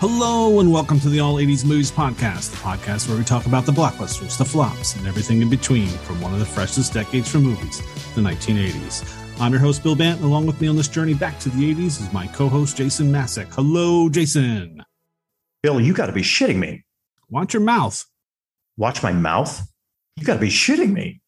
Hello and welcome to the All 80s Movies Podcast, the podcast where we talk about the blockbusters, the flops, and everything in between from one of the freshest decades for movies, the 1980s. I'm your host, Bill Bant, and along with me on this journey back to the 80s is my co host, Jason Masek. Hello, Jason. Bill, you got to be shitting me. Watch your mouth. Watch my mouth? You got to be shitting me.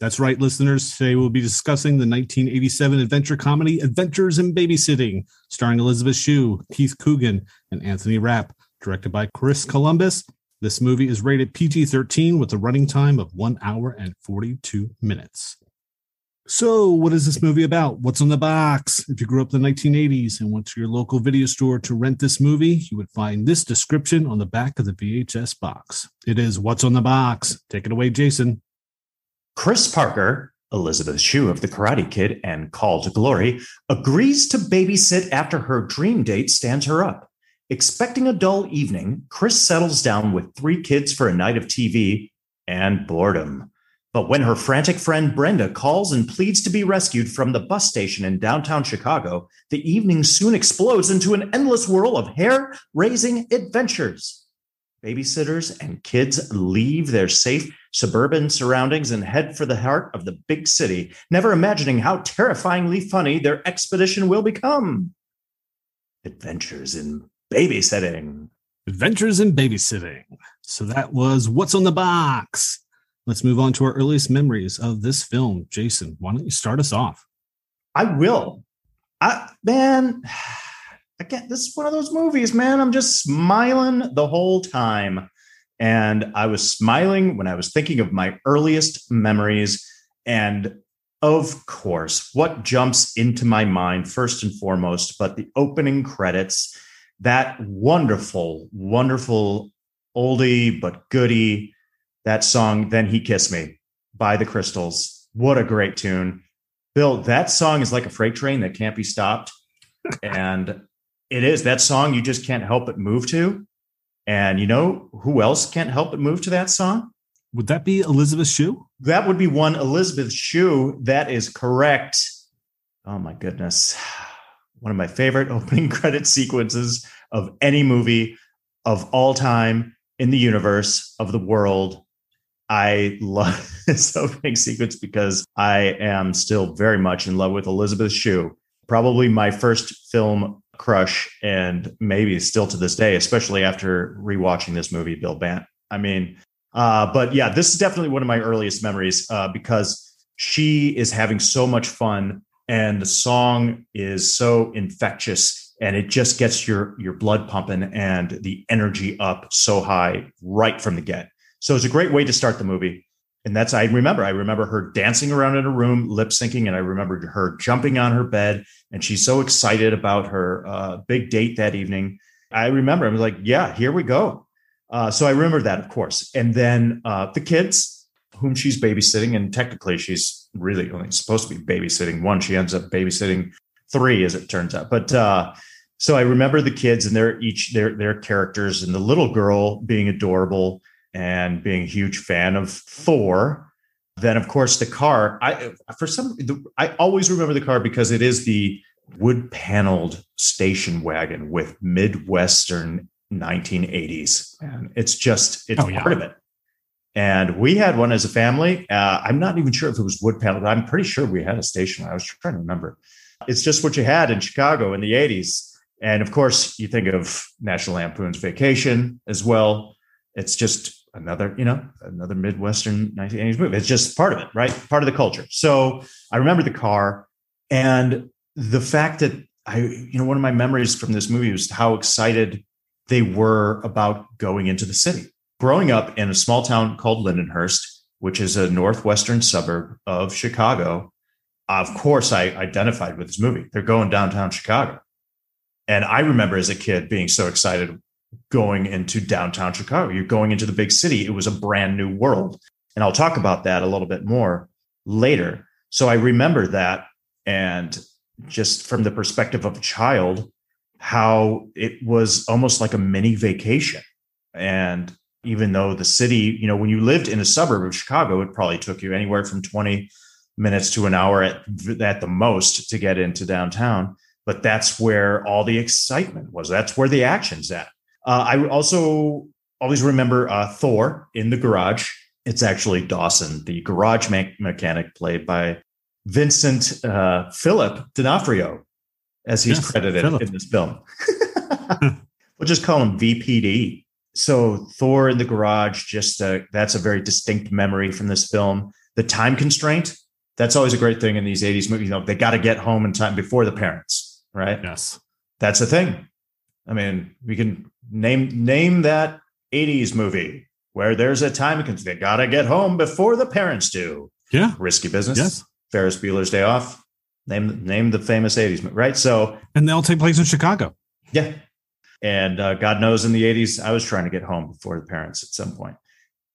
That's right, listeners. Today we'll be discussing the 1987 adventure comedy Adventures in Babysitting, starring Elisabeth Shue, Keith Coogan, and Anthony Rapp, directed by Chris Columbus. This movie is rated PG 13 with a running time of one hour and 42 minutes. So, what is this movie about? What's on the box? If you grew up in the 1980s and went to your local video store to rent this movie, you would find this description on the back of the VHS box. It is What's on the Box. Take it away, Jason. Chris Parker, Elisabeth Shue of The Karate Kid and Call to Glory, agrees to babysit after her dream date stands her up. Expecting a dull evening, Chris settles down with three kids for a night of TV and boredom. But when her frantic friend Brenda calls and pleads to be rescued from the bus station in downtown Chicago, the evening soon explodes into an endless whirl of hair raising adventures. Babysitters and kids leave their safe suburban surroundings and head for the heart of the big city, never imagining how terrifyingly funny their expedition will become. Adventures in babysitting. Adventures in babysitting. So that was What's on the Box. Let's move on to our earliest memories of this film. Jason, why don't you start us off? I will. I man, again, this is one of those movies, man. I'm just smiling the whole time. And I was smiling when I was thinking of my earliest memories. And of course, what jumps into my mind first and foremost, but the opening credits, that wonderful, wonderful oldie but goodie, that song, Then He Kissed Me by the Crystals. What a great tune. Bill, that song is like a freight train that can't be stopped. and it is that song you just can't help but move to. And you know who else can't help but move to that song? Would that be Elisabeth Shue? That would be one Elisabeth Shue. That is correct. Oh my goodness. One of my favorite opening credit sequences of any movie of all time in the universe of the world. I love this opening sequence because I am still very much in love with Elisabeth Shue. Probably my first film crush and maybe still to this day, especially after rewatching this movie, Bill Bant. I mean, uh, but yeah, this is definitely one of my earliest memories uh, because she is having so much fun and the song is so infectious and it just gets your your blood pumping and the energy up so high right from the get. So it's a great way to start the movie and that's I remember. I remember her dancing around in a room, lip syncing, and I remember her jumping on her bed, and she's so excited about her uh, big date that evening. I remember I was like, "Yeah, here we go." Uh, so I remember that, of course, and then uh, the kids, whom she's babysitting, and technically she's really only supposed to be babysitting one. She ends up babysitting three, as it turns out. But uh, so I remember the kids and their each their their characters, and the little girl being adorable and being a huge fan of Thor. Then, of course, the car. I for some, I always remember the car because it is the wood paneled station wagon with Midwestern 1980s. And it's just it's oh, yeah. part of it. And we had one as a family. Uh, I'm not even sure if it was wood paneled. I'm pretty sure we had a station. I was trying to remember. It's just what you had in Chicago in the 80s. And of course, you think of National Lampoon's Vacation as well. It's just another, you know, another Midwestern 1980s movie. It's just part of it, right? Part of the culture. So I remember the car and the fact that I, you know, one of my memories from this movie was how excited they were about going into the city. Growing up in a small town called Lindenhurst, which is a northwestern suburb of Chicago, of course, I identified with this movie. They're going downtown Chicago. And I remember as a kid being so excited going into downtown Chicago. You're going into the big city. It was a brand new world. And I'll talk about that a little bit more later. So I remember that. And just from the perspective of a child, how it was almost like a mini vacation. And even though the city, you know, when you lived in a suburb of Chicago, it probably took you anywhere from 20 minutes to an hour at, at the most to get into downtown. But that's where all the excitement was. That's where the action's at. Uh, I also always remember uh, Thor in the garage. It's actually Dawson, the garage me- mechanic, played by Vincent uh, Philip D'Onofrio, as he's Yes, credited in this film. we'll just call him VPD. So Thor in the garage, just uh, that's a very distinct memory from this film. The time constraint, that's always a great thing in these 80s movies. You know, they got to get home in time before the parents, right? Yes. That's a thing. I mean, we can name name that 80s movie where there's a time constraint. They got to get home before the parents do. Yeah. Risky business. Yes. Ferris Bueller's Day Off. Name name the famous 80s movie, right? So And they all take place in Chicago. yeah. And uh, God knows in the 80s, I was trying to get home before the parents at some point.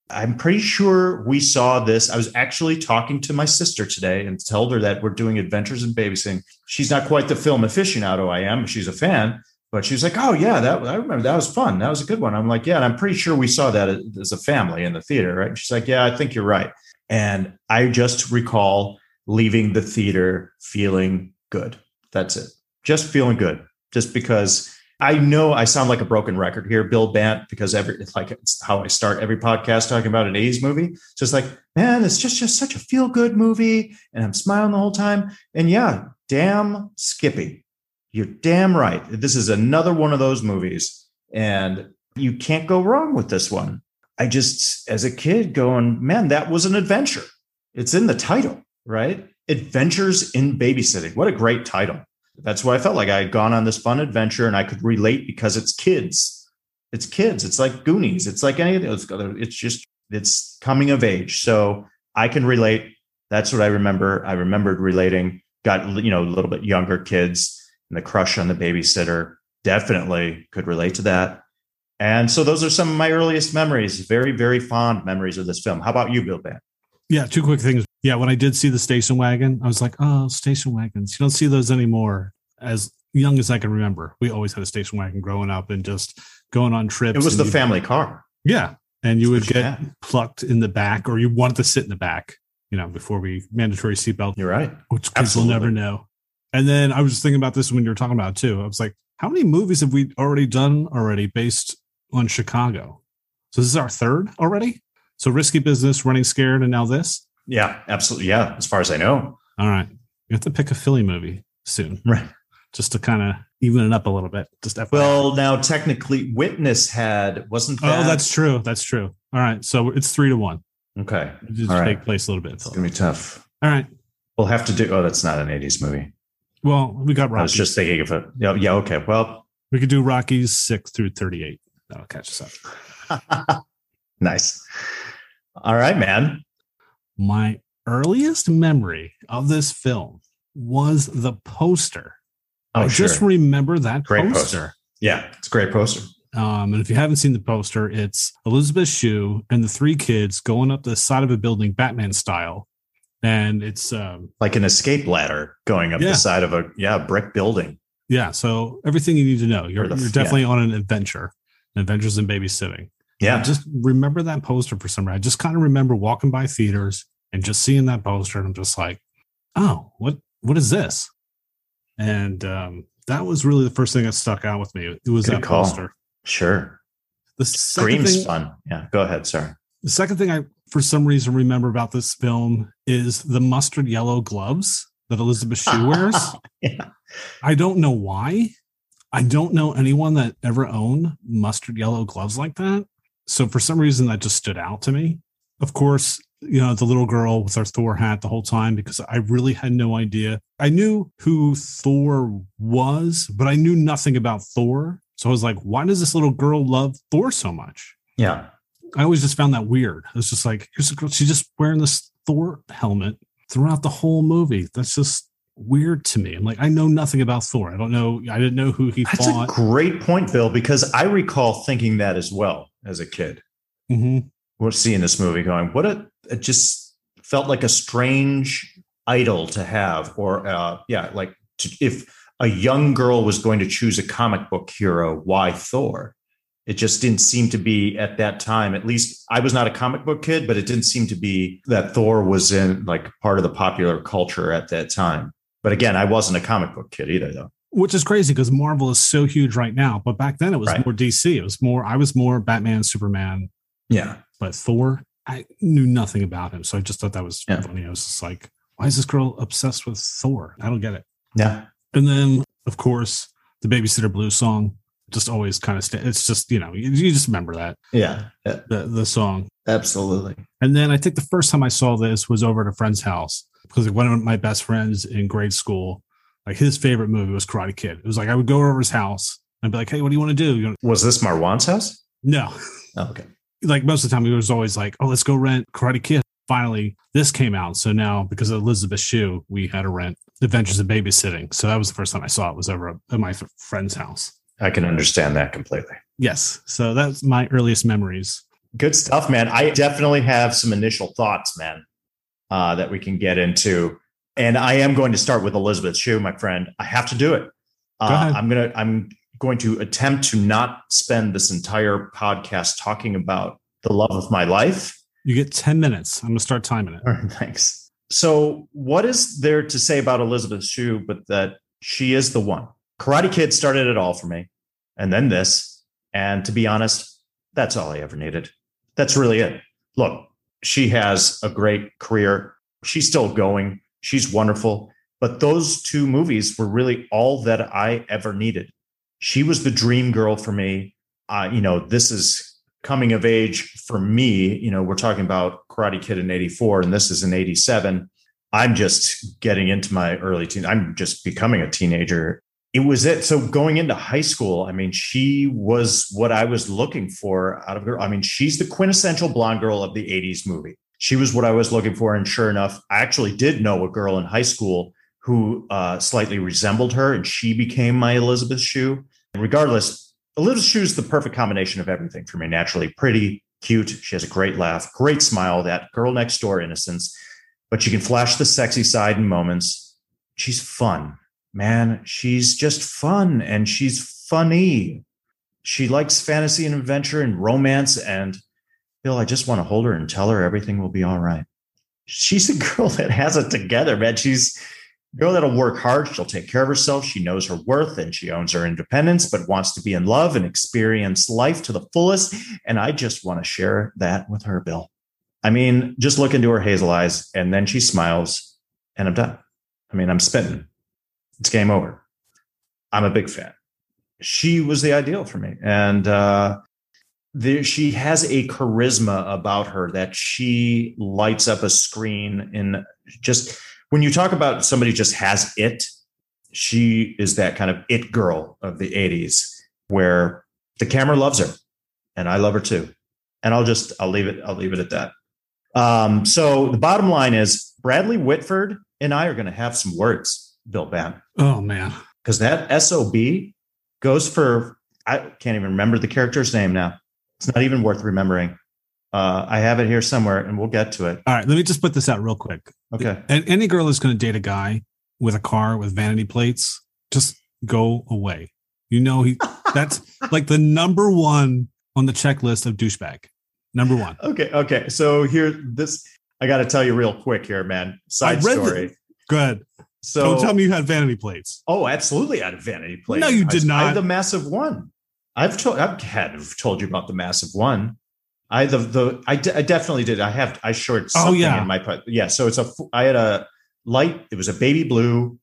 I'm pretty sure we saw this. I was actually talking to my sister today and told her that we're doing Adventures in Babysitting. She's not quite the film aficionado I am. She's a fan, but she was like, "Oh yeah, that I remember that was fun. That was a good one." I'm like, "Yeah," and I'm pretty sure we saw that as a family in the theater, right? And she's like, "Yeah, I think you're right." And I just recall leaving the theater feeling good. That's it. Just feeling good. Just because I know I sound like a broken record here, Bill Bant, because every like it's how I start every podcast talking about an 80s movie. It's just like, man, it's just just such a feel-good movie, and I'm smiling the whole time. And yeah, damn Skippy. You're damn right. This is another one of those movies. And you can't go wrong with this one. I just, as a kid, going, man, that was an adventure. It's in the title, right? Adventures in Babysitting. What a great title. That's what I felt like I had gone on this fun adventure and I could relate because it's kids. It's kids. It's like Goonies. It's like any of those. It's just, it's coming of age. So I can relate. That's what I remember. I remembered relating, got, you know, a little bit younger kids and the crush on the babysitter. Definitely could relate to that. And so those are some of my earliest memories, very, very fond memories of this film. How about you, Bill Band? Yeah, two quick things. Yeah, when I did see the station wagon, I was like, oh, station wagons. You don't see those anymore. As young as I can remember, we always had a station wagon growing up and just going on trips. It was the family car. Yeah. And you would get plucked in the back or you wanted to sit in the back, you know, before we mandatory seatbelt, you're right. which kids will never know. And then I was just thinking about this when you were talking about it too. I was like, how many movies have we already done already based on Chicago? So this is our third already? So risky business, running scared, and now this? Yeah, absolutely. Yeah, as far as I know. All right. You have to pick a Philly movie soon, Right. just to kind of even it up a little bit. Just FYI. Well, now technically, Witness had wasn't oh, that? that's true. That's true. All right. So it's three to one. okay. It just All right. take place a little bit. It's gonna be tough. All right. We'll have to do. Oh, that's not an '80s movie. Well, we got Rocky. I was just thinking of it. Yeah. Yeah. Okay. Well, we could do Rockies six through thirty-eight. That'll catch us up. nice. All right, man. My earliest memory of this film was the poster. Oh, I sure. just remember that Great poster. poster. yeah, it's a great poster. Um, and if you haven't seen the poster, it's Elisabeth Shue and the three kids going up the side of a building, Batman style. And it's um, Like an escape ladder going up Yeah. the side of a yeah brick building. yeah, so everything you need to know. You're, the- you're yeah. definitely on an adventure, adventures in babysitting. Yeah. just remember that poster for some reason. I just kind of remember walking by theaters and just seeing that poster, and I'm just like, oh, what what is this? And um, that was really the first thing that stuck out with me. It was Good that call. poster. Sure. The Scream's thing, fun. Yeah. Go ahead. Sorry. the second thing I, for some reason, remember about this film is the mustard yellow gloves that Elisabeth Shue wears. yeah. I don't know why. I don't know anyone that ever owned mustard yellow gloves like that. So for some reason that just stood out to me. Of course, you know, the little girl with her Thor hat the whole time because I really had no idea. I knew who Thor was, but I knew nothing about Thor. So I was like, why does this little girl love Thor so much? Yeah. I always just found that weird. It's just like, here's a girl, she's just wearing this Thor helmet throughout the whole movie. That's just weird to me. I'm like, I know nothing about Thor. I don't know. I didn't know who he That's fought. a great point, Bill, because I recall thinking that as well as a kid. Mhm. We're seeing this movie going, what a, it just felt like a strange idol to have, or uh, yeah, like to, if a young girl was going to choose a comic book hero, why Thor? It just didn't seem to be at that time. At least I was not a comic book kid, but it didn't seem to be that Thor was in like part of the popular culture at that time. But again, I wasn't a comic book kid either, though. which is crazy because Marvel is so huge right now. But back then it was Right. more DC. It was more. I was more Batman, Superman, Yeah. but Thor. I knew nothing about him, so I just thought that was Yeah. funny. I was just like, why is this girl obsessed with Thor? I don't get it. Yeah. And then, of course, the Babysitter Blue song just always kind of. Sta- it's just you know you, you just remember that Yeah. yeah, the the song. Absolutely. And then I think the first time I saw this was over at a friend's house because one of my best friends in grade school, like his favorite movie was Karate Kid. It was like I would go over his house and be like, "Hey, what do you want to do?" You know, Was this Marwan's house? no, Oh, okay. like most of the time, it was always like, "Oh, let's go rent Karate Kid." Finally, this came out, so now because of Elisabeth Shue, we had to rent Adventures in Babysitting. So that was the first time I saw it. Was over at my f- friend's house. I can understand that completely. Yes, so that's my earliest memories. Good stuff, man. I definitely have some initial thoughts, man, uh, that we can get into. And I am going to start with Elisabeth Shue, my friend. I have to do it. Uh, ahead. I'm gonna. I'm going to attempt to not spend this entire podcast talking about the love of my life. You get ten minutes. I'm gonna start timing it. All right, Thanks. So, what is there to say about Elisabeth Shue but that she is the one? Karate Kid started it all for me, and then this. And to be honest, that's all I ever needed. That's really it. Look, she has a great career. She's still going. She's wonderful. But those two movies were really all that I ever needed. She was the dream girl for me. Uh, you know, this is coming of age for me. You know, we're talking about Karate Kid in 84, and this is in 87. I'm just getting into my early teen. I'm just becoming a teenager. It was it. So going into high school, I mean, she was what I was looking for out of her. I mean, she's the quintessential blonde girl of the 80s movie. She was what I was looking for. And sure enough, I actually did know a girl in high school who uh, slightly resembled her, and she became my Elisabeth Shue. Regardless, Elisabeth Shue is the perfect combination of everything for me. Naturally pretty, cute. She has a great laugh, great smile, that girl next door innocence, but she can flash the sexy side in moments. She's fun, man. She's just fun and she's funny. She likes fantasy and adventure and romance. And Bill, I just want to hold her and tell her everything will be all right. She's a girl that has it together, man. She's a girl that'll work hard. She'll take care of herself. She knows her worth and she owns her independence, but wants to be in love and experience life to the fullest. And I just want to share that with her, Bill. I mean, just look into her hazel eyes and then she smiles and I'm done. I mean, I'm spitting. It's game over. I'm a big fan. She was the ideal for me. And uh, there, she has a charisma about her that she lights up a screen in just when you talk about somebody just has it, she is that kind of it girl of the 80s where the camera loves her and I love her too. And I'll just I'll leave it I'll leave it at that. Um, so the bottom line is Bradley Whitford and I are going to have some words, Bill Ban, Oh man, because that SOB goes for I can't even remember the character's name now. It's not even worth remembering. Uh, I have it here somewhere, and we'll get to it. all right. Let me just put this out real quick. Okay. And any girl is going to date a guy with a car with vanity plates, just go away. You know he. That's like the number one on the checklist of douchebag. Number one. Okay. Okay. So here, this I got to tell you real quick here, man. Side story. Good. So Don't tell me you had vanity plates. Oh, absolutely. I had a vanity plate. No, you did I, I not. had the massive one. I've told I've had told you about the massive one. I the the I, I definitely did. I have I short Oh, something yeah. in my put. Yeah. So it's a I had a light. It was a baby blue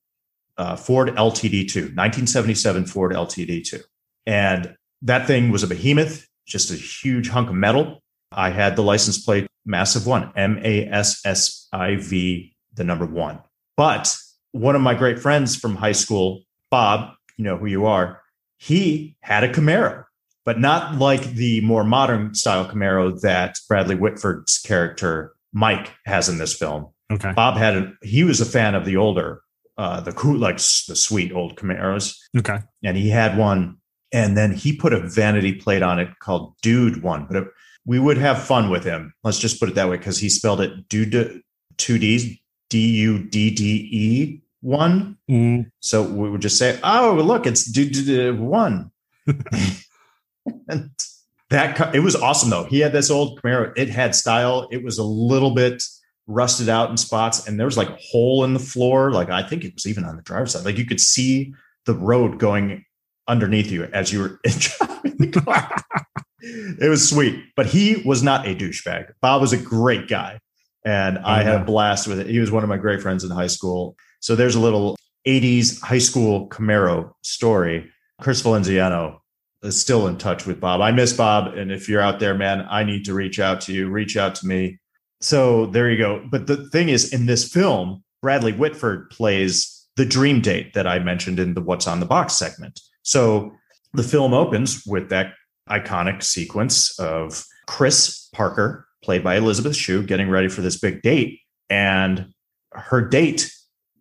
uh, Ford LTD two, 1977 Ford LTD two, and that thing was a behemoth, just a huge hunk of metal. I had the license plate massive one, M A S S I V, the number one. But one of my great friends from high school, Bob, you know who you are, he had a Camaro, but not like the more modern style Camaro that Bradley Whitford's character Mike has in this film. Okay. Bob had a, he was a fan of the older, uh, the cool, like the sweet old Camaros, Okay. and he had one, and then he put a vanity plate on it called Dude One, but it, we would have fun with him. Let's just put it that way because he spelled it Dude two D's D U D D E one. Mm, So we would just say, "Oh, look, it's do, do, do, one." and that it was awesome though. He had this old Camaro. It had style. It was a little bit rusted out in spots, and there was like a hole in the floor. Like I think it was even on the driver's side. Like you could see the road going underneath you as you were driving the car. it was sweet, but he was not a douchebag. Bob was a great guy, and I had a blast with it. He was one of my great friends in high school. So there's a little 80s high school Camaro story. Chris Valenziano is still in touch with Bob. I miss Bob. And if you're out there, man, I need to reach out to you. Reach out to me. So there you go. But the thing is, in this film, Bradley Whitford plays the dream date that I mentioned in the What's on the Box segment. So the film opens with that iconic sequence of Chris Parker, played by Elisabeth Shue, getting ready for this big date. And her date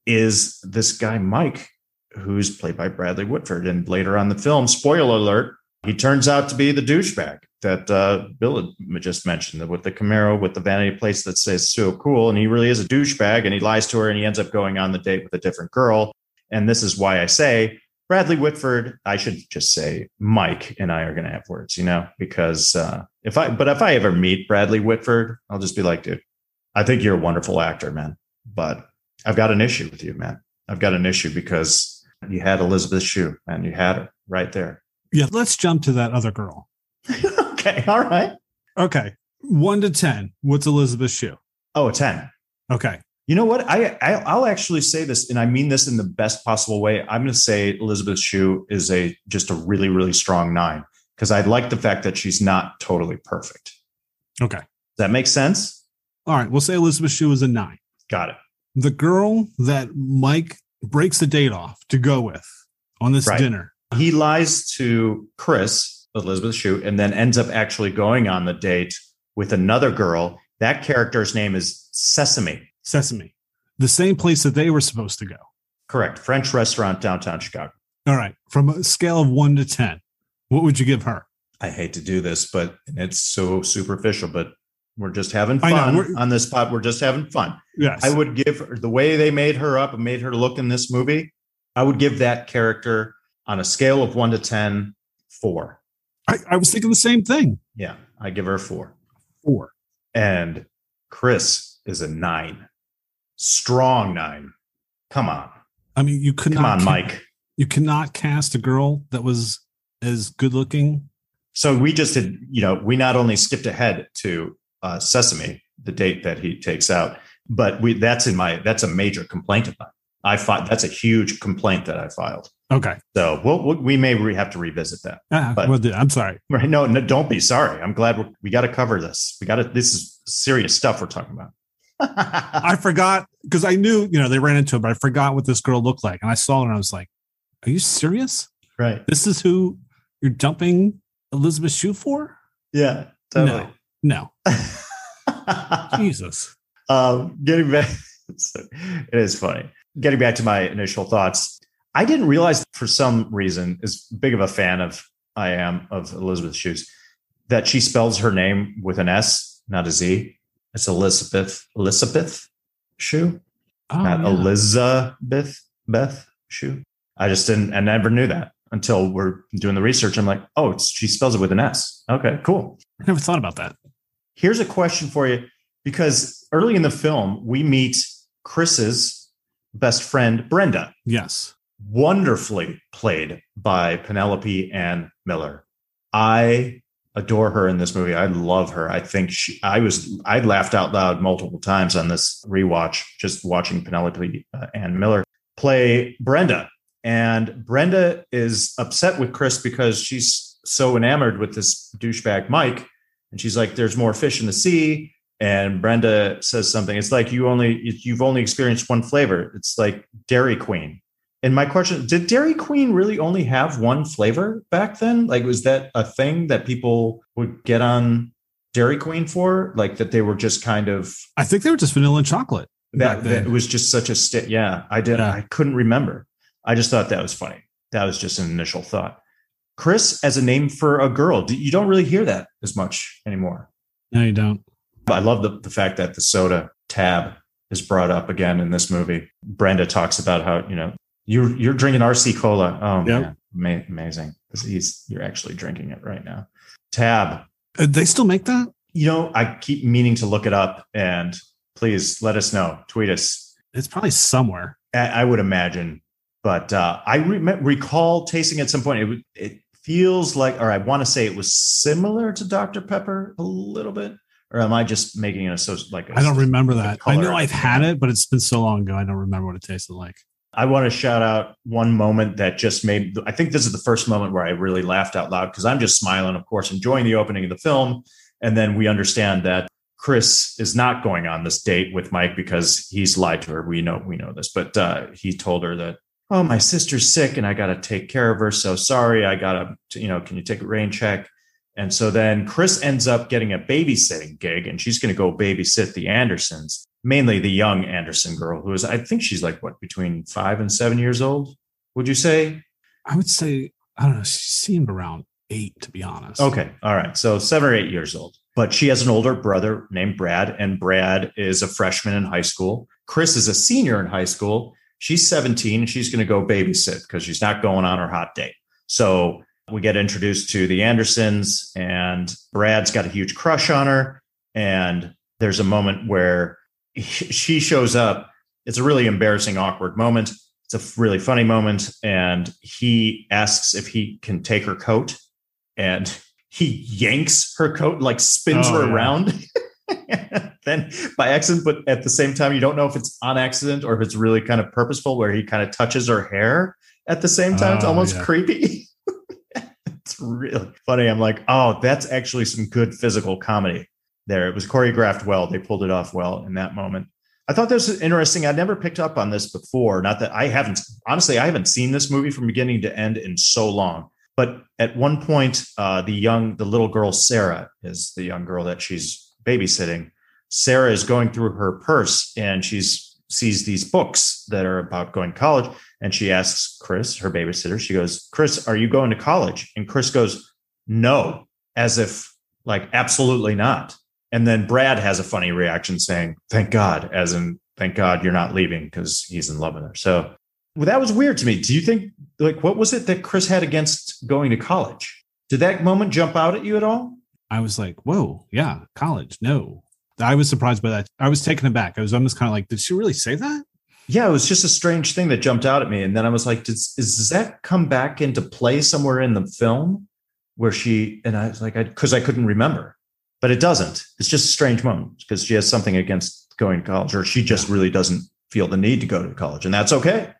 is this guy, Mike, who's played by Bradley Whitford. And later on the film, spoiler alert, he turns out to be the douchebag that uh, Bill just mentioned with the Camaro with the vanity plates that says so cool. And he really is a douchebag and he lies to her and he ends up going on the date with a different girl. And this is why I say Bradley Whitford, I should just say Mike and I are going to have words, you know, because uh, if I, but if I ever meet Bradley Whitford, I'll just be like, dude, I think you're a wonderful actor, man. But I've got an issue with you, man. I've got an issue because you had Elisabeth Shue and you had her right there. Yeah, let's jump to that other girl. okay, all right. Okay, one to 10. What's Elisabeth Shue? Oh, a 10. Okay. You know what? I, I will actually say this, and I mean this in the best possible way. I'm going to say Elisabeth Shue is a just a really really strong nine because I like the fact that she's not totally perfect. Okay. Does that make sense? All right. We'll say Elisabeth Shue is a nine. Got it. The girl that Mike breaks the date off to go with on this right. dinner. He lies to Chris, Elisabeth Shue, and then ends up actually going on the date with another girl. That character's name is Sesame. Sesame. The same place that they were supposed to go. Correct. French restaurant downtown Chicago. All right. From a scale of one to 10, what would you give her? I hate to do this, but it's so superficial, but we're just having fun on this spot. We're just having fun. Yes. I would give her the way they made her up and made her look in this movie. I would give that character on a scale of one to 10, four. I, I was thinking the same thing. Yeah. I give her a four. Four. And Chris is a nine. Strong nine. Come on. I mean, you could Come on, Mike. You cannot cast a girl that was as good looking. So we just did, you know, we not only skipped ahead to uh, Sesame, the date that he takes out. But we that's in my that's a major complaint of mine. I filed that's a huge complaint that I filed. Okay. So we'll, we'll we may re- have to revisit that. Uh, but, well, I'm sorry. Right? No, no, don't be sorry. I'm glad we we got to cover this. We got to. This is serious stuff we're talking about. I forgot because I knew you know they ran into it, but I forgot what this girl looked like, and I saw her and I was like, "Are you serious? Right? This is who you're dumping Elisabeth Shue for?" Yeah, totally. No. No. Jesus. Um, getting back, it is funny. Getting back to my initial thoughts, I didn't realize for some reason, as big of a fan of I am of Elisabeth Shue's, that she spells her name with an S, not a Z. It's Elizabeth Elisabeth Shue, oh, not yeah. Elizabeth Beth Shue. I just didn't, I never knew that until we're doing the research. I'm like, oh, she spells it with an S. Okay, cool. I never thought about that. Here's a question for you because early in the film, we meet Chris's best friend, Brenda. Yes. Wonderfully played by Penelope Ann Miller. I adore her in this movie. I love her. I think she, I was, I laughed out loud multiple times on this rewatch, just watching Penelope uh, Ann Miller play Brenda. And Brenda is upset with Chris because she's so enamored with this douchebag Mike and she's like, "There's more fish in the sea." And Brenda says something. It's like you only you've only experienced one flavor. It's like Dairy Queen. And my question: Did Dairy Queen really only have one flavor back then? Like, was that a thing that people would get on Dairy Queen for? Like that they were just kind of? I think they were just vanilla and chocolate. That, that was just such a st- yeah. I did. Yeah. I couldn't remember. I just thought that was funny. That was just an initial thought. Chris as a name for a girl. You don't really hear that as much anymore. No, you don't. I love the, the fact that the soda tab is brought up again in this movie. Brenda talks about how, you know, you're, you're drinking RC Cola. Oh, yep. man. amazing. He's, you're actually drinking it right now. Tab. Uh, they still make that? You know, I keep meaning to look it up and please let us know. Tweet us. It's probably somewhere. I, I would imagine But uh, I re- recall tasting at some point. It, it feels like, or I want to say it was similar to Dr Pepper a little bit. Or am I just making it so like? I don't remember that. I know I've had it, but it's been so long ago. I don't remember what it tasted like. I want to shout out one moment that just made. I think this is the first moment where I really laughed out loud because I'm just smiling, of course, enjoying the opening of the film, and then we understand that Chris is not going on this date with Mike because he's lied to her. We know we know this, but uh, he told her that, oh, my sister's sick and I got to take care of her. So sorry, I got to, you know, can you take a rain check? And so then Chris ends up getting a babysitting gig, and she's going to go babysit the Andersons, mainly the young Anderson girl, who is, I think she's like what between five and seven years old. Would you say? I would say I don't know. She seemed around eight, to be honest. Okay, all right, so seven or eight years old. But she has an older brother named Brad, and Brad is a freshman in high school. Chris is a senior in high school. She's 17 and she's going to go babysit because she's not going on her hot date. So we get introduced to the Andersons, and Brad's got a huge crush on her. And there's a moment where she shows up. It's a really embarrassing, awkward moment. It's a really funny moment. And he asks if he can take her coat. And he yanks her coat, like spins oh, her yeah. around. then by accident, but at the same time, you don't know if it's on accident or if it's really kind of purposeful, where he kind of touches her hair at the same time. Oh, it's almost yeah. creepy. it's really funny. I'm like, oh, that's actually some good physical comedy there. It was choreographed well. They pulled it off well in that moment. I thought this was interesting. I'd never picked up on this before. Not that I haven't, honestly, I haven't seen this movie from beginning to end in so long. But at one point, uh, the young, the little girl Sarah is the young girl that she's babysitting. Sarah is going through her purse and she's sees these books that are about going to college, and she asks Chris, her babysitter, she goes, "Chris, are you going to college?" And Chris goes, "No," as if like absolutely not. And then Brad has a funny reaction saying, "Thank God," as in "Thank God you're not leaving because he's in love with her." So well, that was weird to me. Do you think like what was it that Chris had against going to college? Did that moment jump out at you at all? I was like, whoa, yeah, college. No. I was surprised by that. I was taken aback. I was almost kind of like, did she really say that? Yeah, it was just a strange thing that jumped out at me. And then I was like, does, does that come back into play somewhere in the film where she, and I was like, because I, I couldn't remember, but it doesn't. It's just a strange moment because she has something against going to college or she just really doesn't feel the need to go to college. And that's okay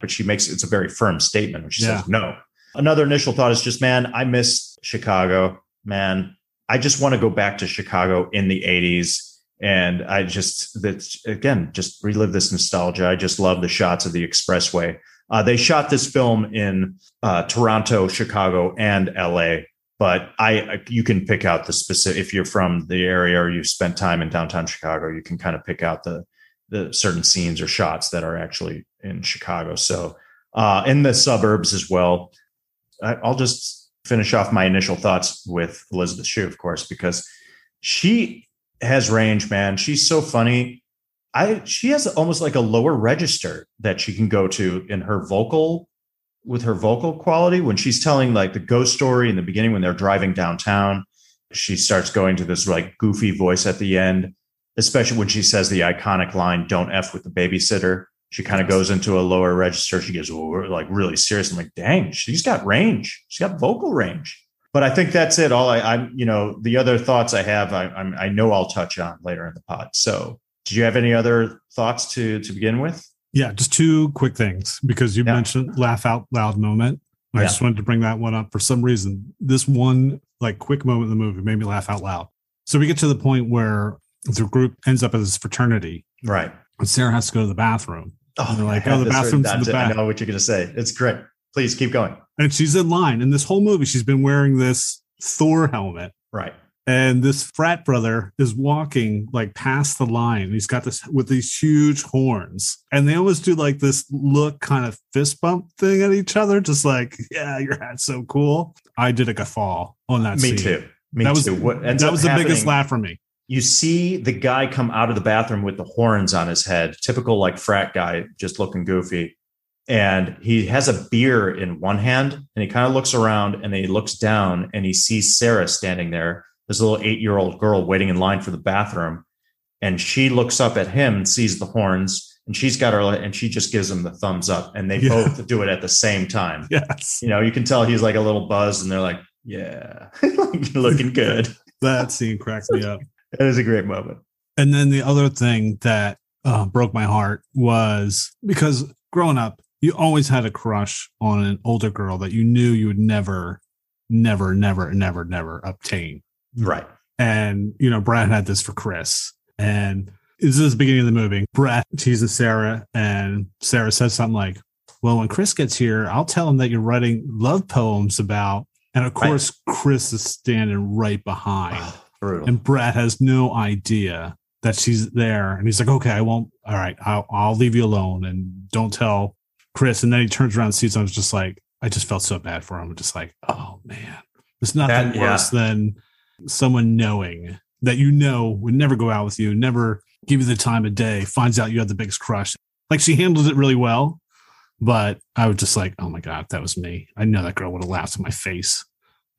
but she makes it's a very firm statement when she yeah. says no. Another initial thought is just, man, I miss Chicago. Man, I just want to go back to Chicago in the 80s. And I just that again, just relive this nostalgia. I just love the shots of the expressway. Uh, they shot this film in uh, Toronto, Chicago, and LA. But I, you can pick out the specific. If you're from the area or you've spent time in downtown Chicago, you can kind of pick out the the certain scenes or shots that are actually in Chicago. So uh, in the suburbs as well. I'll just finish off my initial thoughts with Elisabeth Shue, of course, because she has range, man. She's so funny. I she has almost like a lower register that she can go to in her vocal with her vocal quality when she's telling like the ghost story in the beginning when they're driving downtown. She starts going to this like goofy voice at the end especially when she says the iconic line, don't F with the babysitter. She kind of goes into a lower register. She gets like really serious. I'm like, dang, she's got range. She's got vocal range. But I think that's it. All I, am you know, the other thoughts I have, I, I'm, I know I'll touch on later in the pod. So, did you have any other thoughts to to begin with? Yeah, just two quick things because you yeah. mentioned laugh out loud moment. I yeah. just wanted to bring that one up for some reason. This one like quick moment in the movie made me laugh out loud. So we get to the point where the group ends up as a fraternity. Right. And Sarah has to go to the bathroom. Oh, and they're like, oh, the bathroom's in the back. I know what you're going to say. It's great. Please keep going. And she's in line. And this whole movie, she's been wearing this Thor helmet. Right. And this frat brother is walking like past the line. He's got this with these huge horns. And they always do like this look kind of fist bump thing at each other, just like, yeah, your hat's so cool. I did a guffaw on that. Me scene. too. Me that too. Was, what that was the biggest laugh for me you see the guy come out of the bathroom with the horns on his head, typical like frat guy, just looking goofy. And he has a beer in one hand and he kind of looks around and he looks down and he sees Sarah standing there, this little eight year old girl waiting in line for the bathroom. And she looks up at him and sees the horns and she's got her and she just gives him the thumbs up and they Yeah. both do it at the same time Yes. you know you can tell he's like a little buzzed and they're like yeah looking good That scene cracked me up. It was a great moment And then the other thing that uh, broke my heart was because growing up, you always had a crush on an older girl that you knew you would never, never, never, never, never obtain. right And, you know, Brad had this for Chris. And this is the beginning of the movie. Brad teases Sarah, and Sarah says something like, Well, when Chris gets here, I'll tell him that you're writing love poems about. And of Right. course, Chris is standing right behind. Brutal And Brett has no idea that she's there. And he's like, okay, I won't. All right, I'll, I'll leave you alone and don't tell Chris. And then he turns around and sees him. I was just like, I just felt so bad for him. Just like, oh man, there's nothing That- yeah. worse than someone knowing that you know would never go out with you, never give you the time of day, finds out you had the biggest crush. Like she handles it really well. But I was just like, oh my God, that was me. I know that girl would have laughed in my face.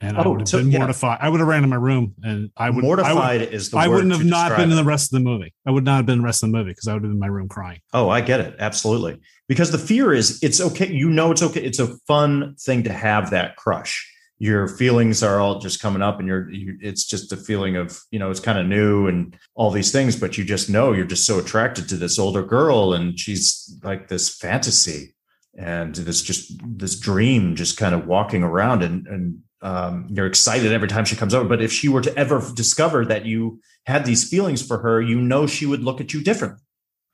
And I Oh, would have so- been yeah. mortified. I would have ran in my room and I would I would, mortified is the I wouldn't have not been in the rest of the movie. I would not have been in the rest of the movie because I would have been in my room crying. Oh, I get it. Absolutely. Because the fear is it's okay. You know, it's okay. It's a fun thing to have that crush. Your feelings are all just coming up and you're, you, it's just a feeling of, you know, it's kind of new and all these things, but you just know you're just so attracted to this older girl and she's like this fantasy and this just this dream just kind of walking around and, and, um, you're excited every time she comes over. But if she were to ever discover that you had these feelings for her, you know, she would look at you different.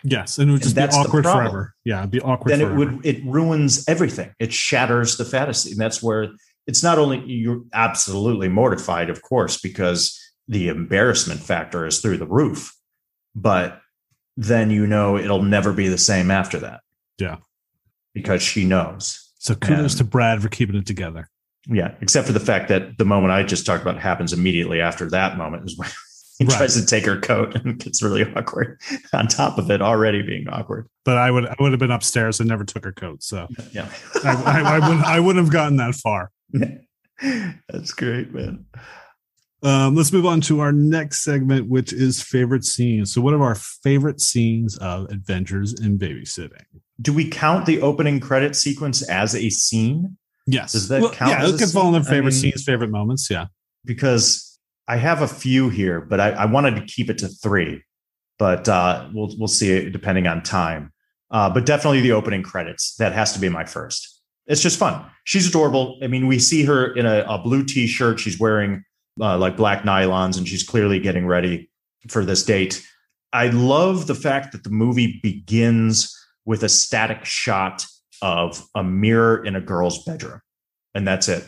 Yes, and it would And just be awkward forever. Yeah, it'd be awkward. then it would it ruins everything it shatters the fantasy and that's where it's not only you're absolutely mortified of course because the embarrassment factor is through the roof but then you know it'll never be the same after that Yeah. because she knows So kudos and- to Brad for keeping it together. Yeah except for the fact that the moment i just talked about happens immediately after that moment is when he Right. tries to take her coat and it gets really awkward on top of it already being awkward But I would I would have been upstairs and never took her coat. So yeah I, I, I wouldn't I wouldn't have gotten that far. that's great man Um, let's move on to our next segment, which is favorite scenes. So, what are our favorite scenes of Adventures in Babysitting? do we count the opening credit sequence as a scene? Yes, Does that count Yeah, it can fall under scene? I favorite mean- scenes, favorite moments. Yeah, Because I have a few here, but I, I wanted to keep it to three. But uh, we'll we'll see it depending on time. Uh, but definitely the opening credits. That has to be my first. It's just fun. She's adorable. I mean, we see her in a, a blue t-shirt. She's wearing uh, like black nylons, and she's clearly getting ready for this date. I love the fact that the movie begins with a static shot of a mirror in a girl's bedroom, and that's it.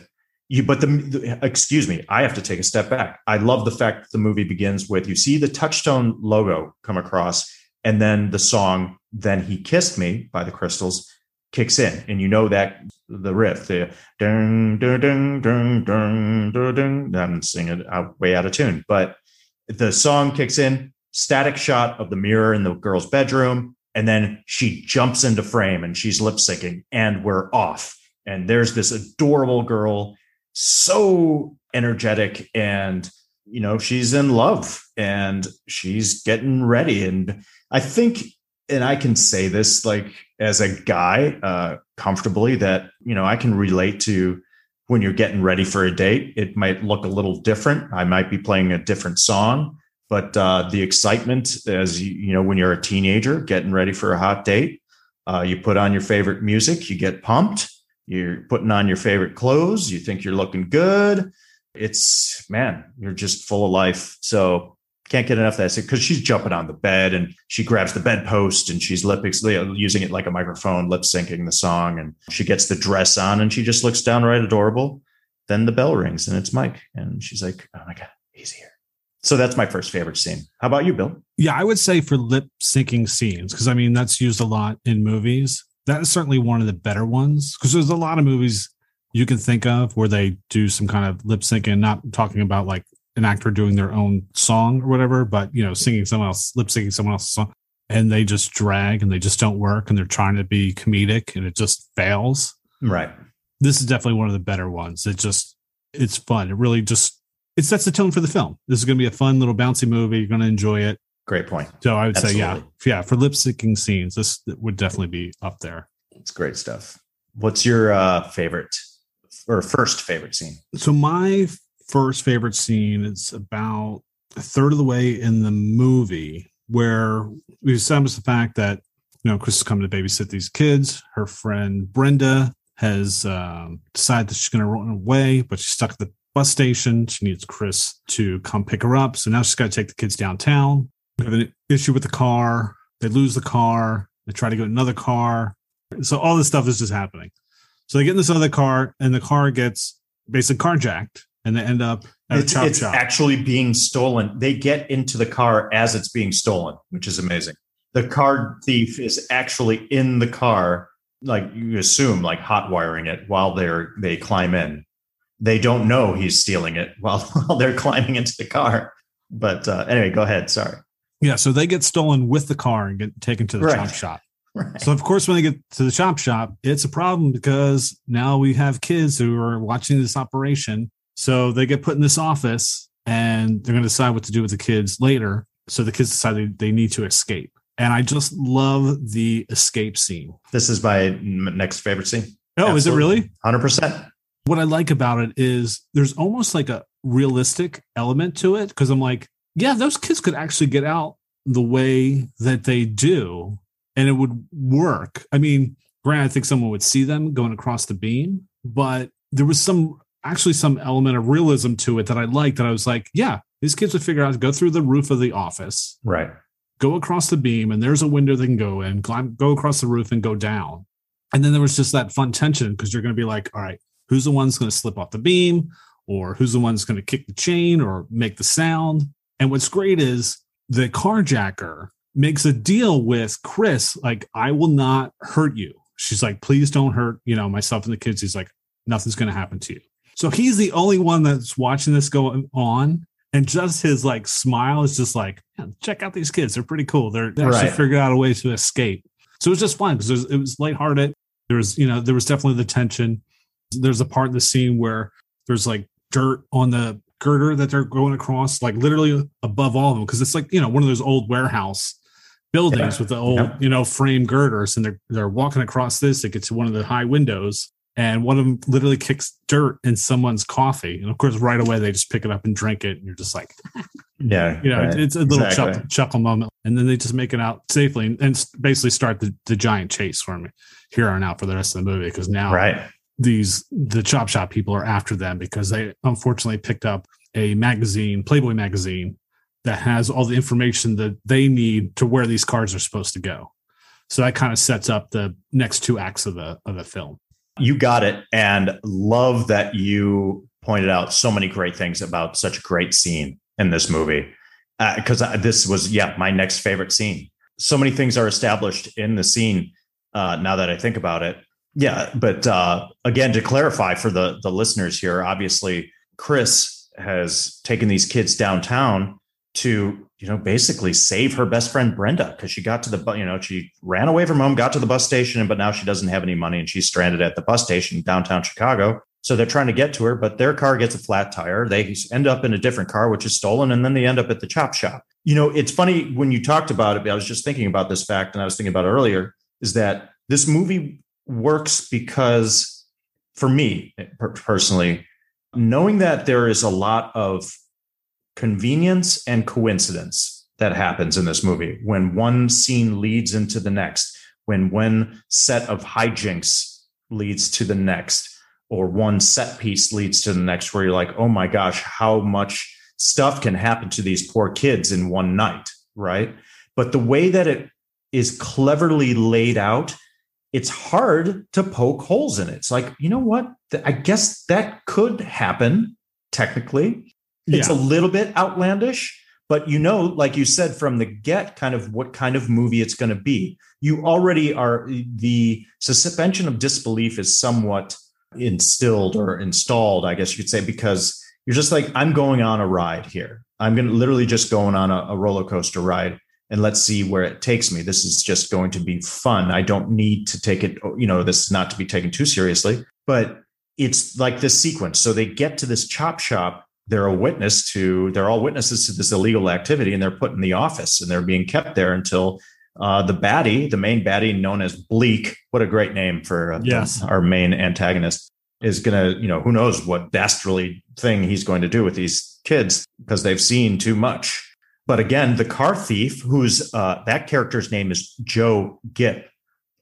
You, but the, the excuse me, I have to take a step back. I love the fact that the movie begins with you see the Touchstone logo come across, and then the song "Then He Kissed Me" by the Crystals kicks in, and you know that the riff, the dun dun dun dun dun dun dun. I'm singing it out, way out of tune, but the song kicks in. Static shot of the mirror in the girl's bedroom, and then she jumps into frame and she's lip syncing, and we're off. And there's this adorable girl, so energetic, and you know she's in love, and she's getting ready. And I think, and I can say this like as a guy uh, comfortably that you know I can relate to when you're getting ready for a date. It might look a little different. I might be playing a different song, but uh, the excitement as you, you know when you're a teenager getting ready for a hot date, uh, you put on your favorite music, you get pumped. You're putting on your favorite clothes. You think you're looking good. It's man, you're just full of life. So can't get enough of that because she's jumping on the bed and she grabs the bedpost and she's lip using it like a microphone, lip syncing the song. And she gets the dress on and she just looks downright adorable. Then the bell rings and it's Mike. And she's like, oh my God, he's here. So that's my first favorite scene. How about you, Bill? yeah, I would say for lip syncing scenes because I mean that's used a lot in movies. That is certainly one of the better ones because there's a lot of movies you can think of where they do some kind of lip syncing, not talking about like an actor doing their own song or whatever, but you know, singing someone else, lip syncing someone else's song, and they just drag and they just don't work and they're trying to be comedic and it just fails. Right. This is definitely one of the better ones. It just it's fun. It really just it sets the tone for the film. This is going to be a fun little bouncy movie. You're going to enjoy it. Great point. So I would say, yeah, yeah, for lip syncing scenes, this would definitely be up there. It's great stuff. What's your uh, favorite or first favorite scene? So my first favorite scene is about a third of the way in the movie where we establish the fact that you know Chris is coming to babysit these kids. Her friend Brenda has um, decided that she's going to run away, but she's stuck at the bus station. She needs Chris to come pick her up. So now she's got to take the kids downtown. We have an issue with the car. They lose the car. They try to get another car. So all this stuff is just happening. So they get in this other car, and the car gets basically carjacked, and they end up at It's, a chop it's shop. actually being stolen. They get into the car as it's being stolen, which is amazing. The car thief is actually in the car, like you assume, like hot wiring it while they're they climb in. They don't know he's stealing it while while they're climbing into the car. But uh, anyway, go ahead. Sorry. yeah, so they get stolen with the car and get taken to the Right. chop shop. Right. So of course, when they get to the chop shop, it's a problem because now we have kids who are watching this operation. So they get put in this office, and they're going to decide what to do with the kids later. So the kids decide they, need to escape, and I just love the escape scene. This is my next favorite scene. Oh, is it really? Hundred percent. What I like about it is there's almost like a realistic element to it because I'm like, yeah, those kids could actually get out the way that they do and it would work. I mean, granted, I think someone would see them going across the beam, but there was some actually some element of realism to it that I liked that I was like, yeah, these kids would figure out to go through the roof of the office, Right. go across the beam, and there's a window they can go in, climb, go across the roof and go down. And then there was just that fun tension because you're going to be like, all right, who's the one's going to slip off the beam or who's the one's going to kick the chain or make the sound. And what's great is the carjacker makes a deal with Chris, like, I will not hurt you. She's like, please don't hurt, you know, myself and the kids. He's like, nothing's going to happen to you. So he's the only one that's watching this going on. And just his like smile is just like, "Yeah, check out these kids. They're pretty cool. They're they actually Right. figured out a way to escape. So it was just fun because it was lighthearted. There was, you know, there was definitely the tension. There's a part in the scene where there's like dirt on the girder that they're going across, like literally above all of them, because it's like you know one of those old warehouse buildings Yeah. with the old you know frame girders, and they're they're walking across this. They get to one of the high windows, and one of them literally kicks dirt in someone's coffee, and of course right away they just pick it up and drink it, and you're just like, Yeah. you know, right. it's a little Exactly. chuckle, chuckle moment, and then they just make it out safely and, and basically start the, the giant chase for me here on out for the rest of the movie because now Right. These the chop shop people are after them because they unfortunately picked up a magazine, Playboy magazine, that has all the information that they need to where these cars are supposed to go. So that kind of sets up the next two acts of the of the film. You got it. And love that you pointed out so many great things about such a great scene in this movie. Because this was, yeah, my next favorite scene. So many things are established in the scene uh, now that I think about it. Yeah. But uh, again, to clarify for the, the listeners here, obviously, Chris has taken these kids downtown to you know basically save her best friend Brenda because she got to the you know she ran away from home got to the bus station but now she doesn't have any money and she's stranded at the bus station downtown Chicago so they're trying to get to her but their car gets a flat tire they end up in a different car which is stolen and then they end up at the chop shop you know it's funny when you talked about it I was just thinking about this fact and I was thinking about earlier is that this movie works because for me personally knowing that there is a lot of convenience and coincidence that happens in this movie when one scene leads into the next when one set of hijinks leads to the next or one set piece leads to the next where you're like oh my gosh how much stuff can happen to these poor kids in one night right? But the way that it is cleverly laid out it's hard to poke holes in it. It's like you know what? I guess that could happen technically. It's a little bit outlandish but you know like you said from the get kind of what kind of movie it's going to be. You already are the suspension of disbelief is somewhat instilled or installed i guess you could say because you're just like i'm going on a ride here. I'm going to literally just going on a, a roller coaster ride and let's see where it takes me. This is just going to be fun. I don't need to take it you know this is not to be taken too seriously but it's like this sequence. So they get to this chop shop. They're a witness to they're all witnesses to this illegal activity and they're put in the office and they're being kept there until uh, the baddie the main baddie known as bleak what a great name for uh, Yes. our main antagonist is gonna you know who knows what dastardly thing he's going to do with these kids because they've seen too much but again the car thief who's uh, that character's name is joe gipp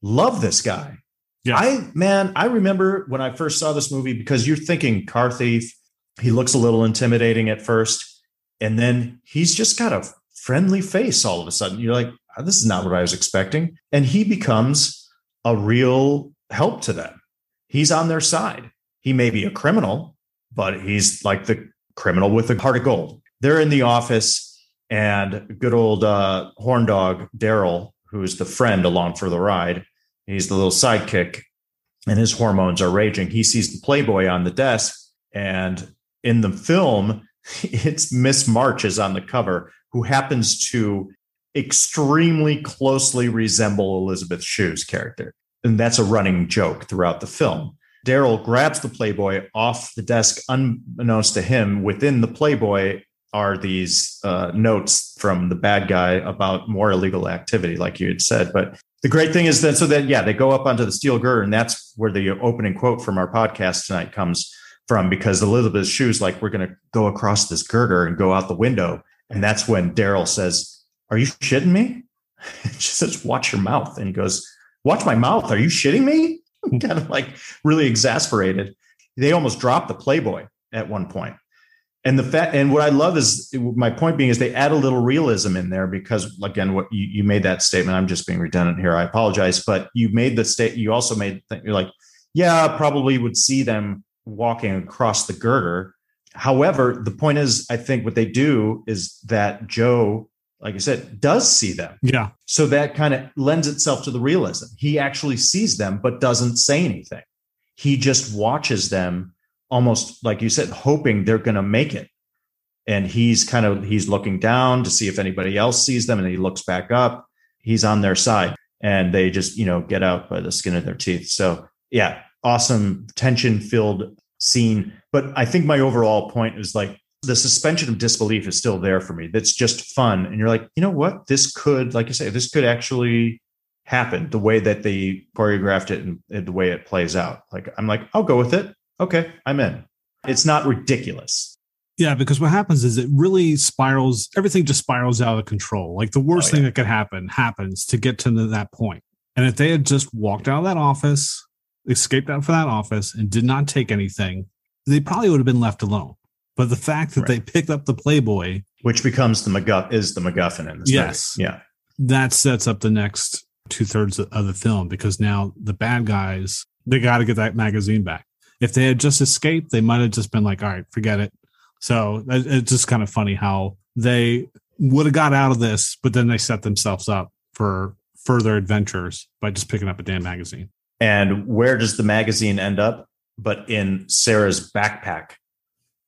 love this guy Yes. I man, I remember when I first saw this movie because you're thinking car thief. He looks a little intimidating at first, and then he's just got a friendly face all of a sudden. You're like, "Oh, this is not what I was expecting, and he becomes a real help to them. He's on their side. He may be a criminal, but he's like the criminal with a heart of gold. They're in the office, and good old uh, horn dog Daryl, who's the friend along for the ride, he's the little sidekick and his hormones are raging. He sees the playboy on the desk and in the film it's miss march is on the cover who happens to extremely closely resemble Elisabeth Shue's character. And that's a running joke throughout the film. Daryl grabs the playboy off the desk unbeknownst to him within the playboy are these uh, notes from the bad guy about more illegal activity like you had said. But the great thing is that so that yeah they go up onto the steel girder and that's where the opening quote from our podcast tonight comes from because Elisabeth Shue's like we're going to go across this girder and go out the window and that's when daryl says are you shitting me? She says watch your mouth and he goes watch my mouth? Are you shitting me? Kind of like really exasperated. They almost dropped the playboy at one point and the fact and what i love is my point being is they add a little realism in there because again what you, you made that statement i'm just being redundant here i apologize but you made the state you also made you're like yeah probably would see them walking across the girder. However the point is i think what they do is that joe like i said does see them. Yeah. so that kind of lends itself to the realism. He actually sees them but doesn't say anything. He just watches them almost like you said hoping they're going to make it. And he's kind of he's looking down to see if anybody else sees them and he looks back up. He's on their side and they just you know get out by the skin of their teeth. So yeah awesome tension filled scene. But i think my overall point is like the suspension of disbelief is still there for me. That's just fun. And you're like you know what? This could like you say this could actually happen the way that they choreographed it and, and the way it plays out. Like i'm like i'll go with it okay i'm in it's not ridiculous Yeah, because what happens is it really spirals, everything just spirals out of control. Like the worst Oh, thing that could happen happens to get to that point. And if they had just walked out of that office, escaped out from that office, and did not take anything, they probably would have been left alone. But the fact that they picked up the Playboy, which becomes the MacGuff is the MacGuffin in this Yes. movie. Yeah. that sets up the next two thirds of the film because now the bad guys, they got to get that magazine back. If they had just escaped, they might have just been like, all right, forget it. So it's just kind of funny how they would have got out of this, but then they set themselves up for further adventures by just picking up a damn magazine. And where does the magazine end up? But in Sarah's backpack.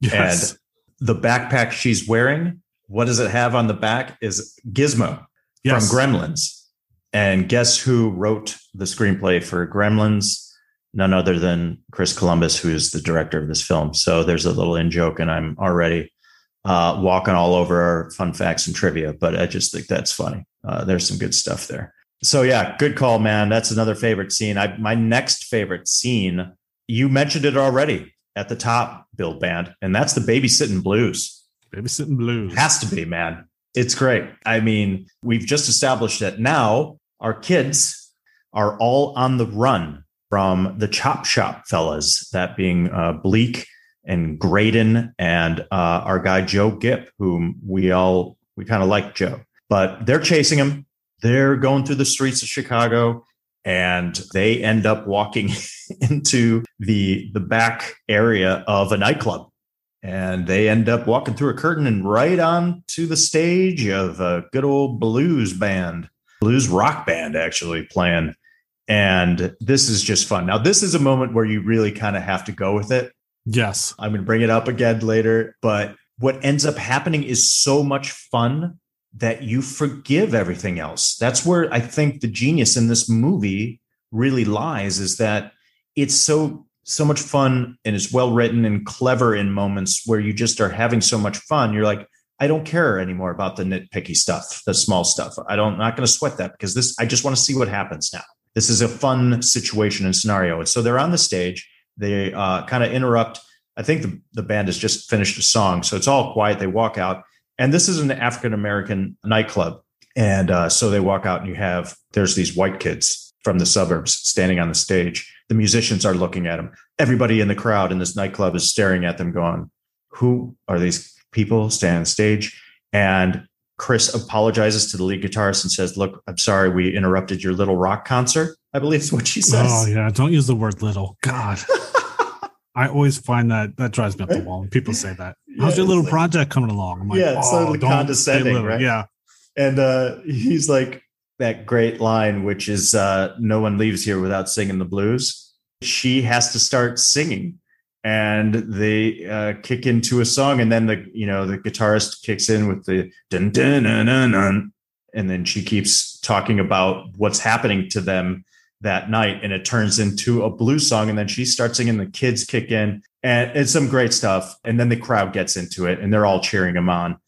Yes. And the backpack she's wearing, what does it have on the back? Is Gizmo yes. from Gremlins. And guess who wrote the screenplay for Gremlins? None other than Chris Columbus, who is the director of this film. So there's a little in joke, and I'm already uh, walking all over our fun facts and trivia, but I just think that's funny. Uh, there's some good stuff there. So yeah, good call, man. That's another favorite scene. I my next favorite scene, you mentioned it already at the top, Bill Band, and that's the babysitting blues. Babysitting Blues. Has to be, man. It's great. I mean, we've just established that now our kids are all on the run from the chop shop fellas, that being uh, Bleak and Graydon and uh, our guy Joe Gipp, whom we all we kind of like Joe, but they're chasing him. They're going through the streets of Chicago, and they end up walking into the the back area of a nightclub and they end up walking through a curtain and right on to the stage of a good old blues band, blues rock band actually playing. And this is just fun. Now, this is a moment where you really kind of have to go with it. Yes. I'm going to bring it up again later, but what ends up happening is so much fun that you forgive everything else. That's where I think the genius in this movie really lies is that it's so so much fun and it's well written and clever in moments where you just are having so much fun. You're like, I don't care anymore about the nitpicky stuff, the small stuff. I don't I'm not going to sweat that because this I just want to see what happens now. This is a fun situation and scenario. And so they're on the stage. They uh, kind of interrupt. I think the, the band has just finished a song, so it's all quiet. They walk out, and this is an African American nightclub. And uh, so they walk out, and you have there's these white kids from the suburbs standing on the stage. The musicians are looking at them. Everybody in the crowd in this nightclub is staring at them, going, "Who are these people standing on stage?" And Chris apologizes to the lead guitarist and says, "Look, I'm sorry we interrupted your little rock concert." I believe is what she says. Oh yeah, don't use the word little. God. I always find that that drives me up the wall when people say that. How's your little like, project coming along? I'm like, yeah, it's oh, condescending, right? Yeah. And uh, he's like that great line, which is uh, "No one leaves here without singing the blues." She has to start singing, and they uh, kick into a song, and then the you know the guitarist kicks in with the dun dun dun dun, dun and then she keeps talking about what's happening to them that night and it turns into a blues song and then she starts singing the kids kick in and it's some great stuff and then the crowd gets into it and they're all cheering them on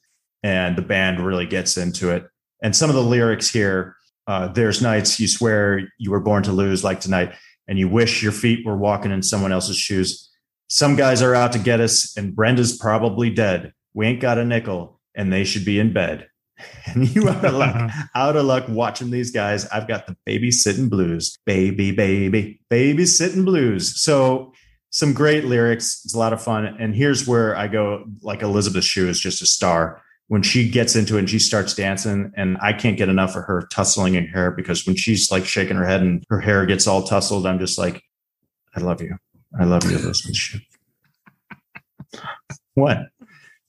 and the band really gets into it. And some of the lyrics here uh, there's nights you swear you were born to lose like tonight and you wish your feet were walking in someone else's shoes some guys are out to get us and brenda's probably dead we ain't got a nickel and they should be in bed and you out of luck, uh-huh. out of luck watching these guys. I've got the babysitting blues, baby, baby, babysitting blues. So some great lyrics. It's a lot of fun. And here's where I go like Elisabeth Shue is just a star. When she gets into it and she starts dancing, and I can't get enough of her tussling her hair because when she's like shaking her head and her hair gets all tousled, I'm just like, I love you. I love you, Elisabeth Shue. what?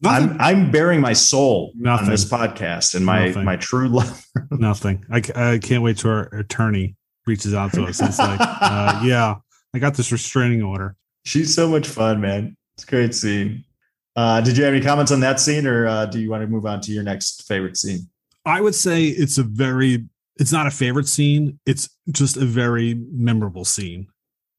I'm I'm bearing my soul Nothing. on this podcast and my Nothing. my true love. Nothing. I, I can't wait till our attorney reaches out to us. It's like, uh, yeah, I got this restraining order. She's so much fun, man. It's a great scene. Uh, did you have any comments on that scene, or uh, do you want to move on to your next favorite scene? I would say it's a very. It's not a favorite scene. It's just a very memorable scene.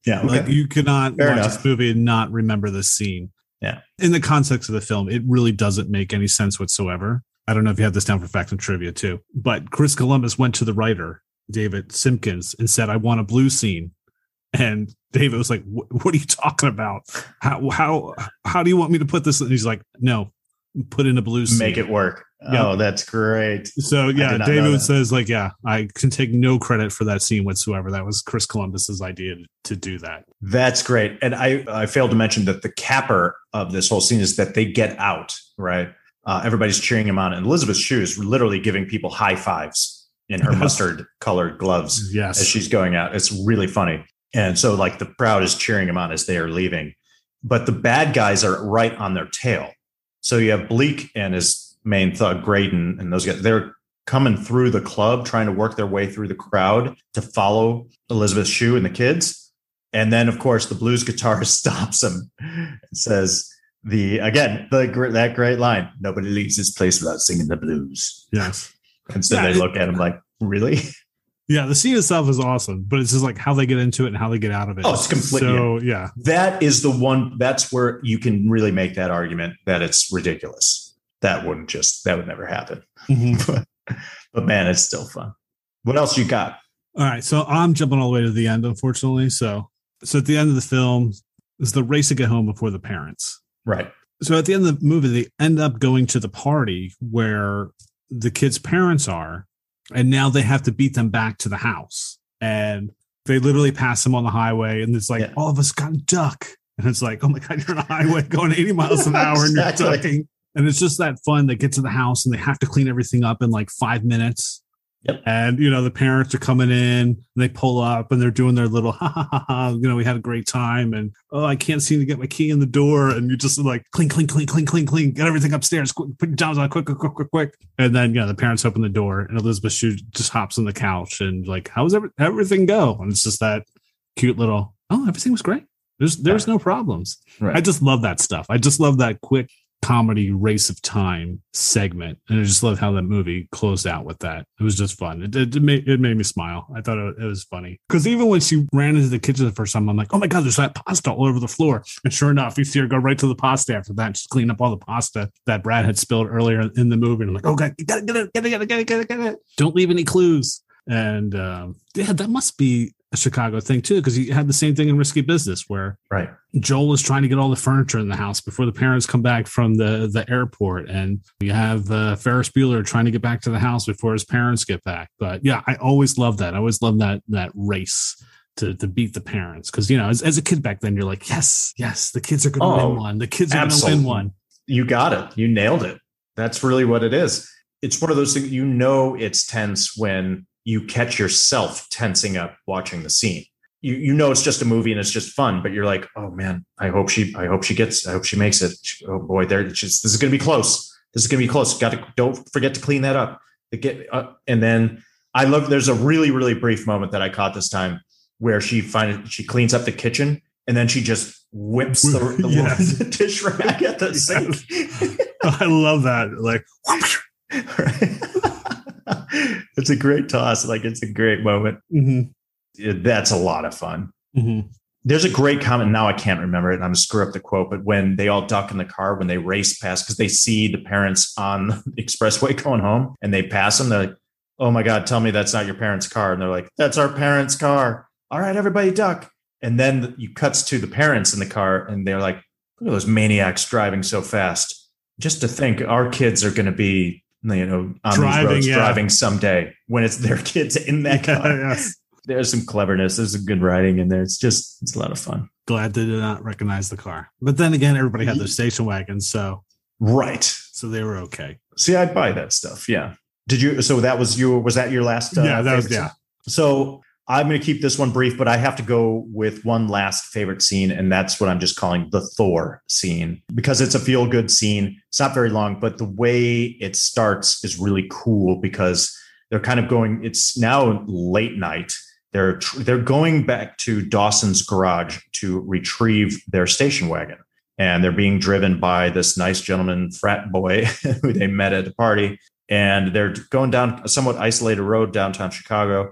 Yeah, okay. like you cannot Fair watch enough. this movie and not remember this scene. Yeah. In the context of the film, it really doesn't make any sense whatsoever. I don't know if you have this down for facts and trivia too, but Chris Columbus went to the writer, David Simkins, and said, I want a blue scene. And David was like, What are you talking about? How, how, how do you want me to put this? And he's like, No, put in a blue scene. Make it work. Oh, that's great. So yeah, David says like, yeah, I can take no credit for that scene whatsoever. That was Chris Columbus's idea to do that. That's great. And I I failed to mention that the capper of this whole scene is that they get out, right? Uh, everybody's cheering him on, and Elisabeth Shue is literally giving people high fives in her mustard colored gloves yes. as she's going out. It's really funny. And so like the crowd is cheering him on as they are leaving. But the bad guys are right on their tail. So you have Bleak and his main thug Graydon and those guys, they're coming through the club, trying to work their way through the crowd to follow Elisabeth Shue and the kids. And then, of course, the blues guitarist stops him and says, the again, the that great line, nobody leaves this place without singing the blues. Yes. And so yeah, they look at him like, really? Yeah, the scene itself is awesome, but it's just like how they get into it and how they get out of it. Oh, it's completely. So yeah, that is the one. That's where you can really make that argument that it's ridiculous that wouldn't just that would never happen. Mm-hmm. but, but man, it's still fun. What else you got? All right, so I'm jumping all the way to the end, unfortunately. So, so at the end of the film is the race to get home before the parents. Right. So at the end of the movie, they end up going to the party where the kids' parents are, and now they have to beat them back to the house. And they literally pass them on the highway, and it's like yeah. all of us got duck. And it's like, oh my god, you're on a highway going 80 miles an hour, exactly. and you're ducking and it's just that fun. They get to the house and they have to clean everything up in like five minutes. Yep. And you know the parents are coming in, and they pull up, and they're doing their little ha ha ha ha. You know, we had a great time, and oh, I can't seem to get my key in the door, and you just like clean, clean, clean, clean, clean, clean, get everything upstairs, quick, put your jobs on, quick, quick, quick, quick, quick. And then yeah, the parents open the door, and Elisabeth Shue just hops on the couch, and like, how's every, everything go? And it's just that cute little, oh, everything was great. There's there's no problems. Right. I just love that stuff. I just love that quick comedy race of time segment and i just love how that movie closed out with that it was just fun it, it, it made, it made me smile i thought it, it was funny because even when she ran into the kitchen the first time i'm like oh my god there's that pasta all over the floor and sure enough you see her go right to the pasta after that just clean up all the pasta that brad had spilled earlier in the movie and i'm like oh god get it get it get it get it get it get it, don't leave any clues and um, yeah that must be a Chicago thing too, because he had the same thing in Risky Business, where right Joel is trying to get all the furniture in the house before the parents come back from the the airport, and you have uh, Ferris Bueller trying to get back to the house before his parents get back. But yeah, I always love that. I always love that that race to to beat the parents because you know as, as a kid back then you're like yes yes the kids are going to oh, win one the kids are going to win one. You got it. You nailed it. That's really what it is. It's one of those things you know it's tense when you catch yourself tensing up watching the scene. You you know it's just a movie and it's just fun, but you're like, oh man, I hope she I hope she gets I hope she makes it. Oh boy, there just, this is gonna be close. This is gonna be close. Got to don't forget to clean that up. To get uh, and then I love. There's a really really brief moment that I caught this time where she finds she cleans up the kitchen and then she just whips the, the, yes. the dish rag at the sink. I love that. Like. it's a great toss. Like it's a great moment. Mm-hmm. That's a lot of fun. Mm-hmm. There's a great comment. Now I can't remember it. I'm gonna screw up the quote, but when they all duck in the car when they race past because they see the parents on the expressway going home and they pass them, they're like, "Oh my god, tell me that's not your parents' car." And they're like, "That's our parents' car." All right, everybody duck. And then you cuts to the parents in the car, and they're like, "Look at those maniacs driving so fast." Just to think, our kids are going to be you know, on driving, these roads, yeah. driving someday when it's their kids in that yeah, car. Yes. There's some cleverness. There's some good writing in there. It's just, it's a lot of fun. Glad they did not recognize the car. But then again, everybody had their station wagons. So, right. So they were okay. See, I'd buy that stuff. Yeah. Did you? So that was your, was that your last? Uh, yeah, that was, yeah. So I'm going to keep this one brief, but I have to go with one last favorite scene, and that's what I'm just calling the Thor scene because it's a feel good scene. It's not very long, but the way it starts is really cool because they're kind of going. It's now late night. They're they're going back to Dawson's garage to retrieve their station wagon, and they're being driven by this nice gentleman frat boy who they met at a party, and they're going down a somewhat isolated road downtown Chicago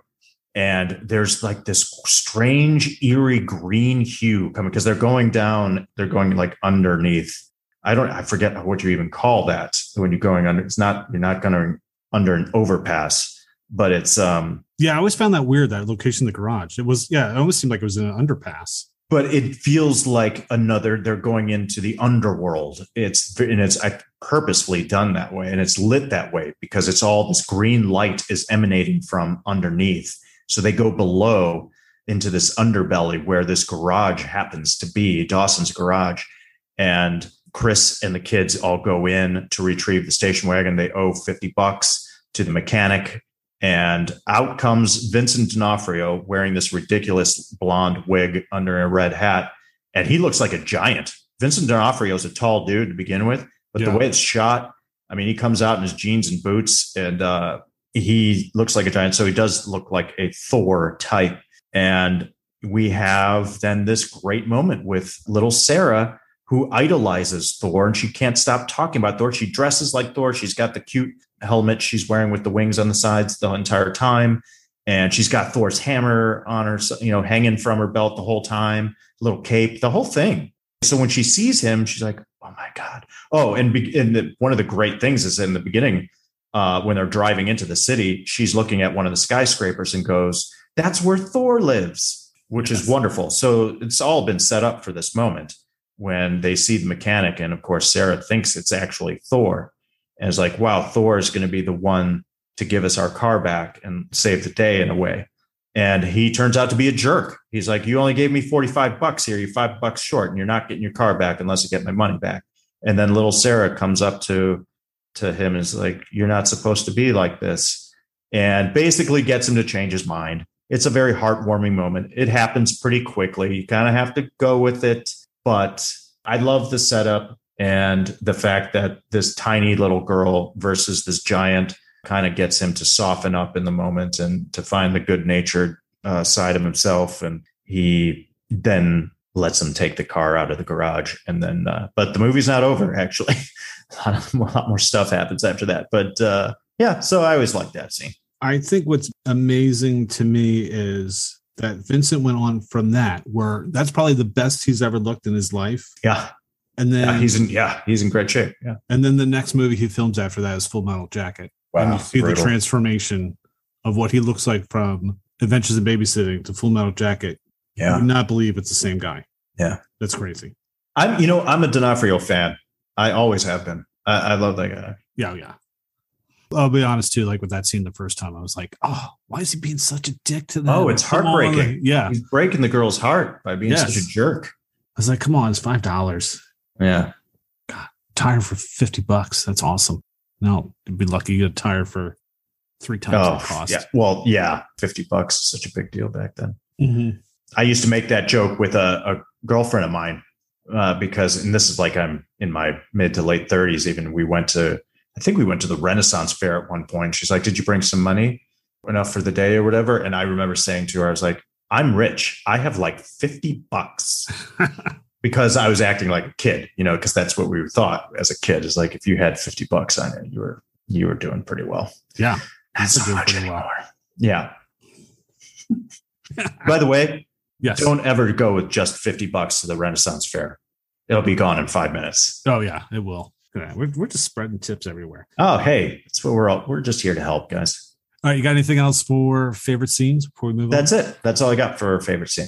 and there's like this strange eerie green hue coming because they're going down they're going like underneath. I don't i forget what you even call that when you're going under it's not you're not going under an overpass but it's um yeah i always found that weird that location the garage. It was yeah it almost seemed like it was in an underpass. But it feels like another they're going into the underworld. It's and it's purposefully done that way and it's lit that way because it's all this green light is emanating from underneath so they go below into this underbelly where this garage happens to be Dawson's garage. And Chris and the kids all go in to retrieve the station wagon. They owe 50 bucks to the mechanic. And out comes Vincent D'Onofrio wearing this ridiculous blonde wig under a red hat. And he looks like a giant. Vincent D'Onofrio is a tall dude to begin with, but yeah. the way it's shot, I mean, he comes out in his jeans and boots and uh, he looks like a giant. So he does look like a Thor type. And we have then this great moment with little Sarah who idolizes Thor and she can't stop talking about Thor. She dresses like Thor. She's got the cute helmet she's wearing with the wings on the sides the entire time. And she's got Thor's hammer on her, you know, hanging from her belt the whole time, little cape, the whole thing. So when she sees him, she's like, "Oh my god!" Oh, and, be- and the, one of the great things is in the beginning, uh, when they're driving into the city, she's looking at one of the skyscrapers and goes, That's where Thor lives, which yes. is wonderful. So it's all been set up for this moment when they see the mechanic. And of course, Sarah thinks it's actually Thor. And it's like, wow, Thor is going to be the one to give us our car back and save the day in a way. And he turns out to be a jerk. He's like, You only gave me 45 bucks here. You're five bucks short, and you're not getting your car back unless you get my money back. And then little Sarah comes up to to him is like, you're not supposed to be like this. And basically gets him to change his mind. It's a very heartwarming moment. It happens pretty quickly. You kind of have to go with it. But I love the setup and the fact that this tiny little girl versus this giant kind of gets him to soften up in the moment and to find the good natured uh, side of himself. And he then lets them take the car out of the garage. And then, uh, but the movie's not over actually. a, lot of, a lot more stuff happens after that. But uh, yeah, so I always like that scene. I think what's amazing to me is that Vincent went on from that, where that's probably the best he's ever looked in his life. Yeah. And then yeah, he's in, yeah, he's in great shape. Yeah. and then the next movie he films after that is Full Metal Jacket. and Wow. you see brutal. the transformation of what he looks like from Adventures in Babysitting to Full Metal Jacket. I yeah. would not believe it's the same guy. Yeah. That's crazy. I'm, you know, I'm a D'Onofrio fan. I always have been. I, I love that guy. Yeah, yeah. I'll be honest too. Like with that scene the first time, I was like, "Oh, why is he being such a dick to them?" Oh, it's Come on." heartbreaking. Yeah, He's breaking the girl's heart by being Yes. such a jerk. I was like, "Come on, it's five dollars. Yeah. Tire for fifty bucks. That's awesome." No, you'd be lucky you get a tire for three times Oh, the cost. yeah. Well, yeah. 50 bucks is such a big deal back then. Mhm. I used to make that joke with a, a girlfriend of mine uh, because, and this is like I'm in my mid to late 30s. Even we went to, I think we went to the Renaissance Fair at one point. She's like, "Did you bring some money enough for the day or whatever?" And I remember saying to her, "I was like, I'm rich. I have like 50 bucks." Because I was acting like a kid, you know, because that's what we thought as a kid is like if you had 50 bucks on it, you were you were doing pretty well. yeah. Not so much pretty well. Yeah. By the way, Yes. don't ever go with just 50 bucks to the Renaissance Fair. It'll be gone in five minutes. Oh yeah, it will. Yeah, we're we're just spreading tips everywhere. Oh, hey, that's what we're all, we're just here to help, guys. All right, you got anything else for favorite scenes before we move That's on? That's it. That's all I got for favorite scene.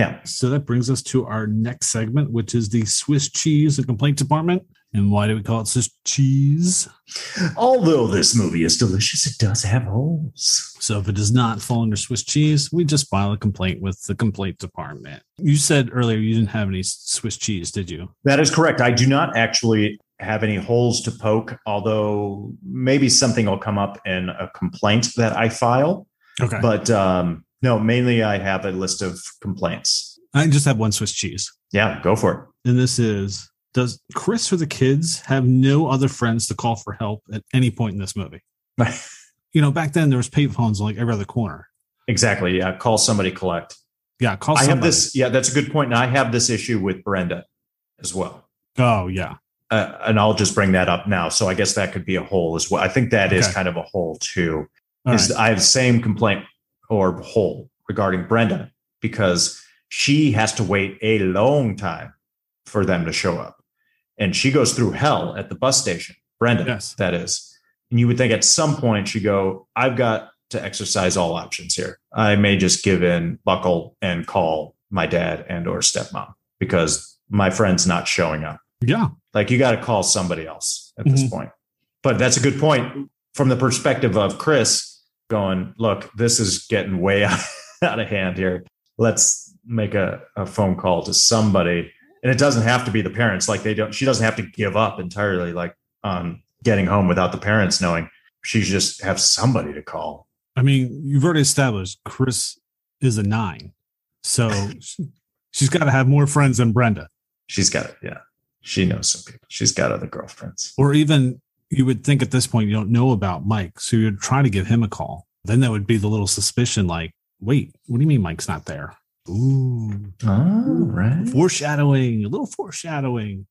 Yeah. So that brings us to our next segment, which is the Swiss cheese and complaint department. And why do we call it Swiss cheese? Although this movie is delicious, it does have holes. So if it does not fall under Swiss cheese, we just file a complaint with the complaint department. You said earlier you didn't have any Swiss cheese, did you? That is correct. I do not actually have any holes to poke, although maybe something will come up in a complaint that I file. Okay. But um, no, mainly I have a list of complaints. I just have one Swiss cheese. Yeah, go for it. And this is Does Chris or the kids have no other friends to call for help at any point in this movie? You know, back then there was payphones on like every other corner. exactly. Yeah. Call somebody collect. Yeah, call I have this. Yeah, that's a good point. And I have this issue with Brenda as well. Oh, yeah. Uh, and I'll just bring that up now. So I guess that could be a hole as well. I think that is Okay. kind of a hole too. All is right. I have the same complaint or hole regarding Brenda because she has to wait a long time for them to show up. And she goes through hell at the bus station. Brenda, Yes. that is. And you would think at some point she'd go, I've got to exercise all options here. I may just give in, buckle, and call my dad and or stepmom because my friend's not showing up. Yeah. Like you got to call somebody else at this mm-hmm. point. But that's a good point from the perspective of Chris going, look, this is getting way out, out of hand here. Let's make a, a phone call to somebody. And it doesn't have to be the parents. Like they don't, she doesn't have to give up entirely, like on getting home without the parents knowing. She just have somebody to call. I mean, you've already established Chris is a nine. So she's got to have more friends than Brenda. She's got it. Yeah. She knows some people. She's got other girlfriends. Or even you would think at this point you don't know about Mike. So you'd try to give him a call. Then that would be the little suspicion like, wait, what do you mean Mike's not there? Ooh. Oh, right. Foreshadowing, a little foreshadowing.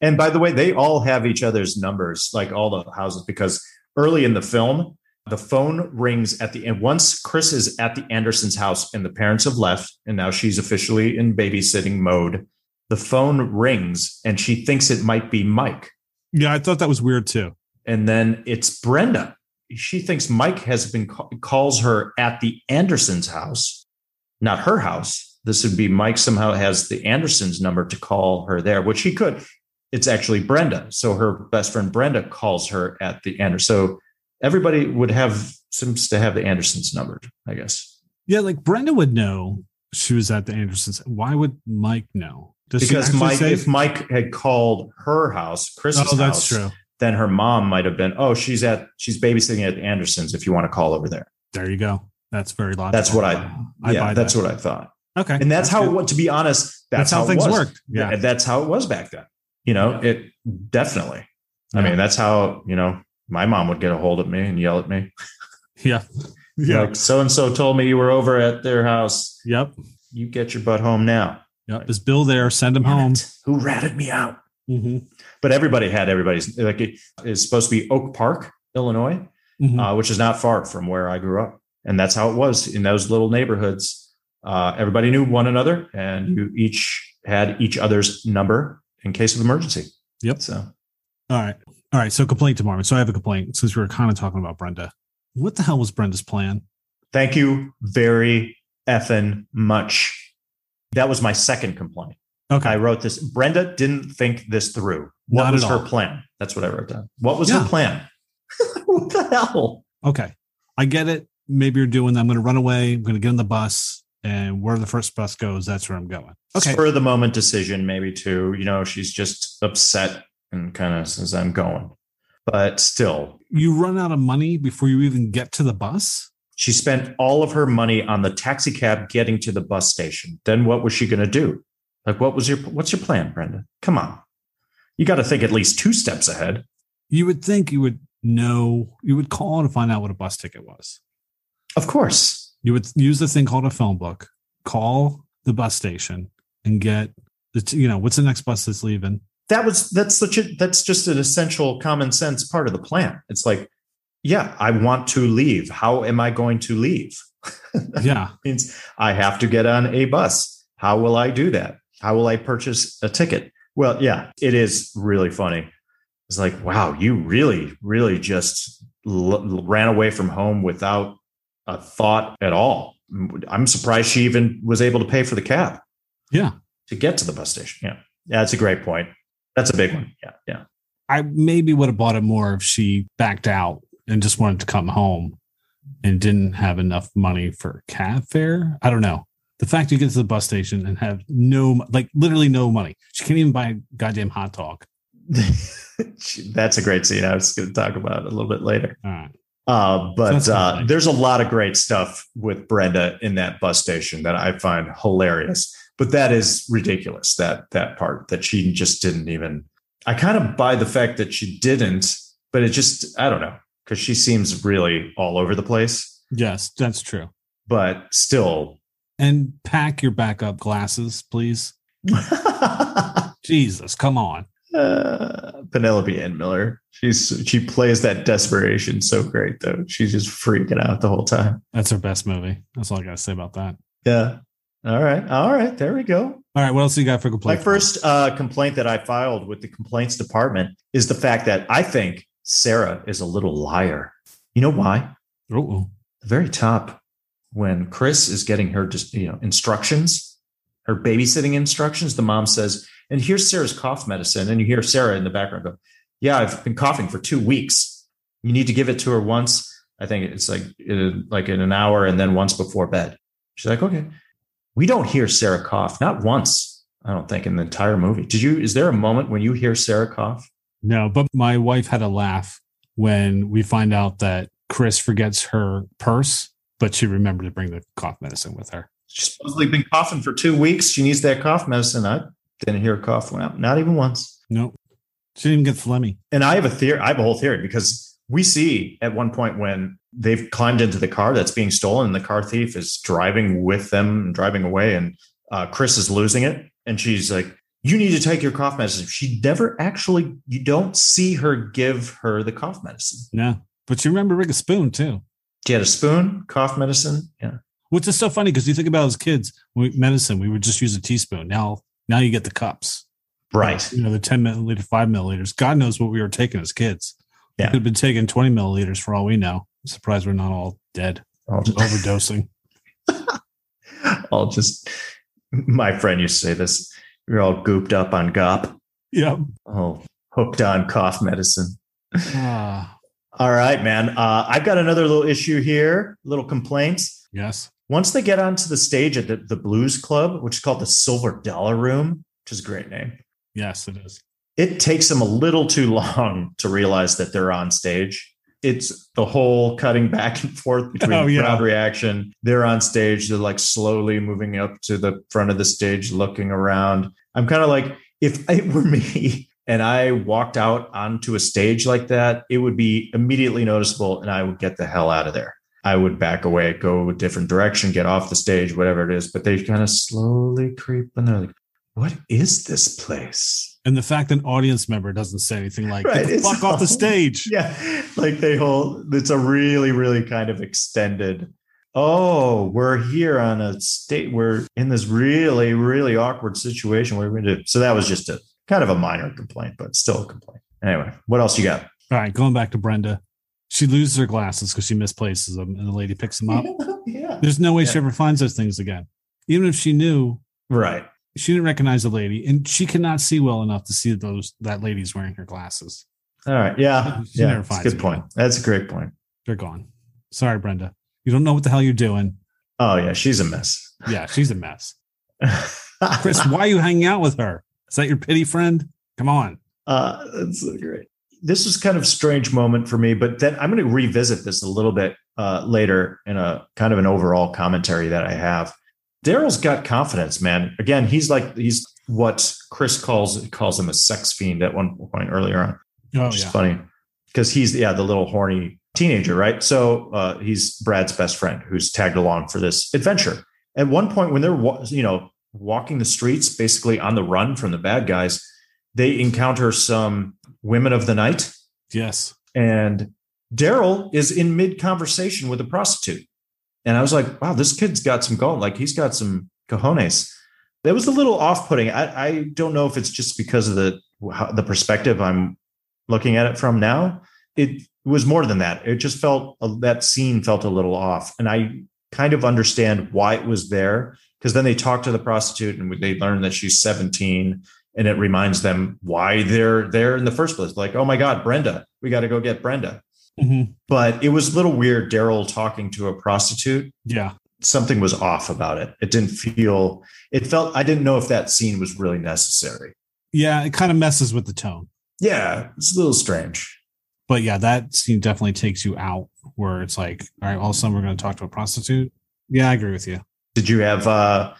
And by the way, they all have each other's numbers, like all the houses, because early in the film, the phone rings at the end. Once Chris is at the Andersons' house and the parents have left, and now she's officially in babysitting mode, the phone rings and she thinks it might be Mike. Yeah, I thought that was weird too. And then it's Brenda. She thinks Mike has been calls her at the Andersons' house, not her house. This would be Mike somehow has the Andersons' number to call her there, which he could. It's actually Brenda. So her best friend Brenda calls her at the Anderson. So everybody would have seems to have the Andersons numbered, I guess. Yeah, like Brenda would know she was at the Andersons. Why would Mike know? Does because Mike, say- if Mike had called her house, Chris's oh, that's house, true. Then her mom might have been, oh, she's at she's babysitting at Anderson's. If you want to call over there, There you go. That's very logical. that's what I. I yeah, that's that. what I thought, Okay, and that's, how. good. What to be honest, that's, That's how it things worked. Yeah. that's how it was back then. You know, it definitely. I mean, that's how you know my mom would get a hold of me and yell at me. Yeah. Yeah. Like so and so told me you were over at their house. Yep. You get your butt home now. Yep. Is Bill there? Send him home. it. Who ratted me out? hmm But everybody had everybody's like it is supposed to be Oak Park, Illinois, Mhm. uh, which is not far from where I grew up, and that's how it was in those little neighborhoods. Uh, everybody knew one another, and you each had each other's number in case of emergency. Yep. So All right. All right. So complaint tomorrow. So I have a complaint since we were kind of talking about Brenda. What the hell was Brenda's plan? thank you very effing much. That was my second complaint. Okay. I wrote this. Brenda didn't think this through. What Not was her all. plan? That's what I wrote down. What was Yeah. her plan? what the hell? Okay. I get it. Maybe you're doing that. I'm going to run away. I'm going to get on the bus. And where the first bus goes, that's where I'm going. Okay. Spur of the moment decision, maybe too. You know, she's just upset and kind of says, I'm going. But still, You run out of money before you even get to the bus? she spent all of her money on the taxi cab getting to the bus station. Then what was she going to do? Like, what was your what's your plan, Brenda? Come on. You got to think at least two steps ahead. You would think you would know, you would call to find out what a bus ticket was. Of course. You would use the thing called a phone book, call the bus station and get the, you know, what's the next bus that's leaving? that was that's such a that's just an essential common sense part of the plan. It's like, yeah, I want to leave. How am I going to leave? Yeah. means I have to get on a bus. How will I do that? How will I purchase a ticket? Well, yeah, it is really funny. It's like, wow, you really, really just l- ran away from home without a thought at all. I'm surprised she even was able to pay for the cab Yeah. to get to the bus station. Yeah. Yeah, that's a great point. That's a big one. Yeah. Yeah. I maybe would have bought it more if she backed out and just wanted to come home and didn't have enough money for cab fare. I don't know. The fact you get to the bus station and have no, like literally no money. She can't even buy a goddamn hot dog. That's a great scene. I was going to talk about it a little bit later. All right. Uh, but That's uh, there's a lot of great stuff with Brenda in that bus station that I find hilarious. But that is ridiculous. That that part that she just didn't even. I kind of buy the fact that she didn't, but it just I don't know because she seems really all over the place. Yes, that's true. But still, And pack your backup glasses, please. Jesus, come on. uh, Penelope Ann Miller. She's she plays that desperation so great though. She's just freaking out the whole time. That's her best movie. That's all I got to say about that. Yeah. All right. All right. There we go. All right. What else you got for complaint? My first uh, complaint that I filed with the complaints department is the fact that I think Sarah is a little liar. You know why? Oh, The very top, when Chris is getting her just you know instructions, her babysitting instructions, the mom says, "And here's Sarah's cough medicine," and you hear Sarah in the background go, "Yeah, I've been coughing for two weeks. You need to give it to her once. I think it's like in, like in an hour, and then once before bed." She's like, "Okay." We don't hear Sarah cough, not once. I don't think in the entire movie. Did you? Is there a moment when you hear Sarah cough? No, but my wife had a laugh when we find out that Chris forgets her purse, but she remembered to bring the cough medicine with her. She's supposedly been coughing for two weeks. She needs that cough medicine. I didn't hear her cough went out, not even once. Nope. She didn't even get phlegmy. And I have a theory. I have a whole theory because we see at one point when they've climbed into the car that's being stolen, and the car thief is driving with them, and driving away, and uh, Chris is losing it, and she's like, "You need to take your cough medicine." She never actually. You don't see her give her the cough medicine. No. But you remember Rick a spoon too. She had a spoon, cough medicine. Yeah. Which is so funny because you think about as kids, we, medicine, we would just use a teaspoon. Now, now you get the cups. Right. You know, the 10 milliliter, five milliliters. God knows what we were taking as kids. We Yeah. could have been taking 20 milliliters for all we know. I'm surprised we're not all dead, All, overdosing. all just. My friend used to say this. You're all gooped up on GOP. Yep. Oh, hooked on cough medicine. Ah, All right, man. Uh, I've got another little issue here, little complaints. yes. Once they get onto the stage at the, the Blues Club, which is called the Silver Dollar Room, which is a great name, Yes, it is. it takes them a little too long to realize that they're on stage. It's the whole cutting back and forth between Oh, yeah. crowd reaction. They're on stage. They're like slowly moving up to the front of the stage, looking around. I'm kind of like, if it were me and I walked out onto a stage like that, it would be immediately noticeable and I would get the hell out of there. I would back away, go a different direction, get off the stage, whatever it is. But they kind of slowly creep and they're like, what is this place? And the fact that an audience member doesn't say anything like, Right, get the fuck off the stage. Yeah. Like they hold it's a really, really kind of extended. Oh, we're here on a state. We're in this really, really awkward situation. We're going to. So that was just a kind of a minor complaint, but still a complaint. Anyway, what else you got? All right, going back to Brenda. She loses her glasses because she misplaces them and the lady picks them up. yeah. There's no way she ever finds those things again. Even if she knew, Right. she didn't recognize the lady and she cannot see well enough to see those that lady's wearing her glasses. All right. Yeah. She yeah. never That's good point. That's a great point. They're gone. Sorry, Brenda. You don't know what the hell you're doing. Oh yeah, she's a mess. Yeah, she's a mess. Chris, why are you hanging out with her? Is that your pity friend? Come on. Uh, that's great. This is kind of a strange moment for me, but then I'm going to revisit this a little bit uh, later in a kind of an overall commentary that I have. Daryl's got confidence, man. Again, he's like he's what Chris calls calls him a sex fiend at one point earlier on, Oh which is funny because he's yeah the little horny teenager, right? So uh, he's Brad's best friend who's tagged along for this adventure. At one point, when they're you know walking the streets, basically on the run from the bad guys, they encounter some women of the night, Yes. and Daryl is in mid conversation with a prostitute. And I was like, wow, this kid's got some going. Like he's got some cojones. That was a little off putting. I, I don't know if it's just because of the how, the perspective I'm looking at it from now. It was more than that. It just felt uh, that scene felt a little off, and I kind of understand why it was there because then they talk to the prostitute and they learn that she's 17 and it reminds them why they're there in the first place like oh my god brenda we got to go get brenda Mhm. but it was a little weird daryl talking to a prostitute Yeah. something was off about it it didn't feel it felt i didn't know if that scene was really necessary Yeah. It kind of messes with the tone. yeah it's a little strange But yeah, that scene definitely takes you out where it's like, all right, all of a sudden we're going to talk to a prostitute. Yeah, I agree with you. Did you have uh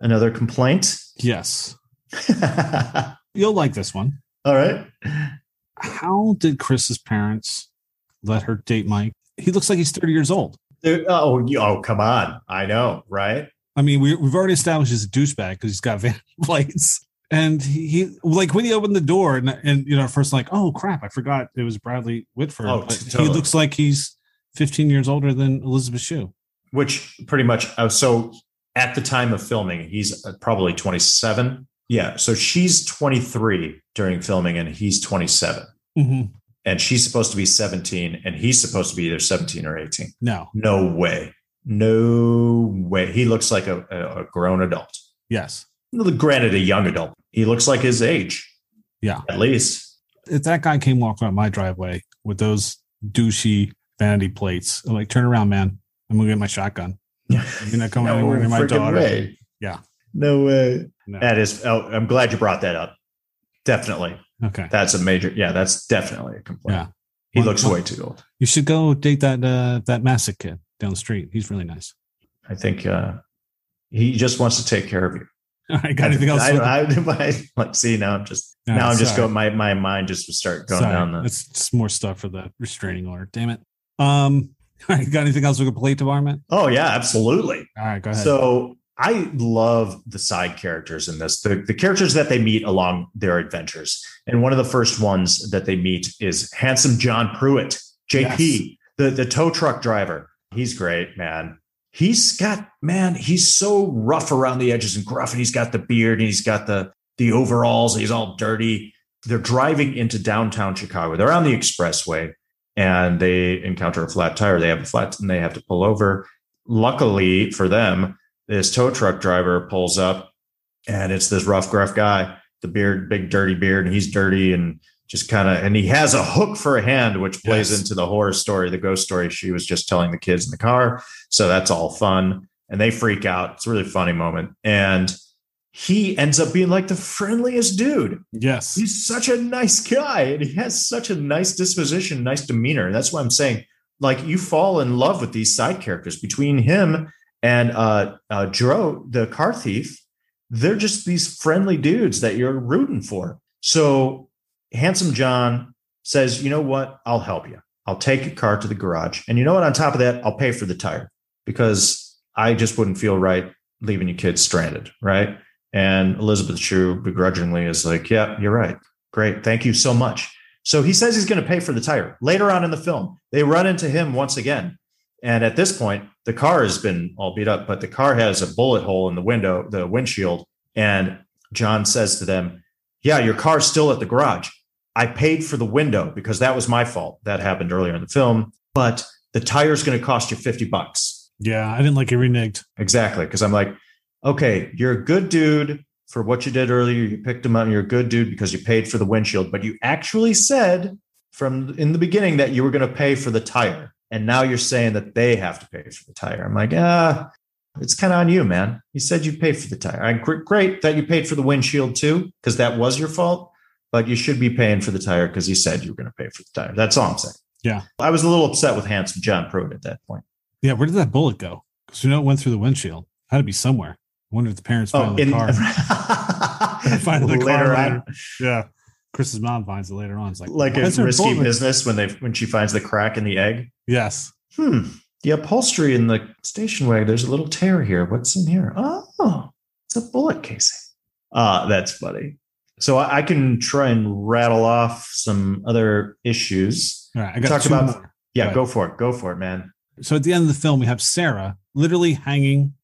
another complaint Yes. You'll like this one. All right. How did Chris's parents let her date Mike? He looks like he's 30 years old. Oh oh come on i know right I mean, we, we've already established he's a douchebag because he's got van plates. And he, he, like when he opened the door and, and, you know, first like, oh crap, I forgot it was Bradley Whitford. Oh, but t- he looks like he's 15 years older than Elisabeth Shue. Which pretty much uh, so at the time of filming he's uh, probably 27 yeah so she's 23 during filming and he's 27 Mm-hmm. and she's supposed to be 17 and he's supposed to be either 17 or 18 No. no way no way he looks like a, a, a grown adult Yes. granted a young adult he looks like his age Yeah. at least If that guy came walking up my driveway with those douchey vanity plates, I'm like, turn around, man. I'm to get my shotgun. Yeah. You're not coming anywhere near my freaking daughter. way. Yeah. no way No. that is oh, i'm glad you brought that up definitely Okay. That's a major. Yeah, that's definitely a complaint. Yeah. He looks way too old. You should go date that uh, that Masek kid down the street. He's really nice. I think uh, he just wants to take care of you. All right, got anything else? I, I, I, let's see. Now I'm just All now I'm just going. My my mind just would start going Sorry, down the. It's more stuff for the restraining order. Damn it. Um, got anything else with the plate department? Oh yeah, absolutely. All right, go ahead. So I love the side characters in this, the, the characters that they meet along their adventures. And one of the first ones that they meet is handsome John Pruitt, JP, Yes. the, the tow truck driver. He's great, man. He's got, man, he's so rough around the edges and gruff, and he's got the beard and he's got the the overalls, he's all dirty. They're driving into downtown Chicago. They're on the expressway and they encounter a flat tire. They have a flat and they have to pull over. Luckily for them, this tow truck driver pulls up and it's this rough, gruff guy, the beard, big dirty beard, and he's dirty and just kind of and he has a hook for a hand, which plays Yes. into the horror story, the ghost story she was just telling the kids in the car. So that's all fun. and they freak out. It's a really funny moment. And he ends up being like the friendliest dude. Yes. He's such a nice guy and he has such a nice disposition, nice demeanor. That's why I'm saying, like, you fall in love with these side characters between him and uh, uh, Dro, the car thief. They're just these friendly dudes that you're rooting for. So, Handsome John says, You know what? I'll help you. I'll take your car to the garage. And you know what? On top of that, I'll pay for the tire because I just wouldn't feel right leaving you kids stranded. Right. And Elisabeth Shue begrudgingly is like, Yeah, you're right. Great. Thank you so much. So he says he's going to pay for the tire. Later on in the film, they run into him once again. And at this point, the car has been all beat up, but the car has a bullet hole in the window, the windshield. And John says to them, Yeah, your car's still at the garage. I paid for the window because that was my fault. That happened earlier in the film, but the tire's going to cost you 50 bucks. Yeah, I didn't like it reneged. Exactly. Because I'm like, okay, you're a good dude for what you did earlier. You picked him up you're a good dude because you paid for the windshield, but you actually said from in the beginning that you were going to pay for the tire. And now you're saying that they have to pay for the tire. I'm like, ah, it's kind of on you, man. You said you paid for the tire. I, great that you paid for the windshield too, because that was your fault, but you should be paying for the tire because you said you were going to pay for the tire. That's all I'm saying. Yeah. I was a little upset with handsome John Pruitt at that point. Yeah, where did that bullet go? Because we know it went through the windshield. Had to be somewhere. Wonder if the parents found Oh, in, the car. Find the later car on, later. Yeah. Chris's mom finds it later on. It's like, like a is there a risky bullet? business when they when she finds the crack in the egg. Yes. Hmm. The upholstery in the station wagon. There's a little tear here. What's in here? Oh, it's a bullet casing. Ah, that's funny. So I, I can try and rattle off some other issues. All right. I got Talk about- more. Yeah, Right. go for it. Go for it, man. So at the end of the film, we have Sarah literally hanging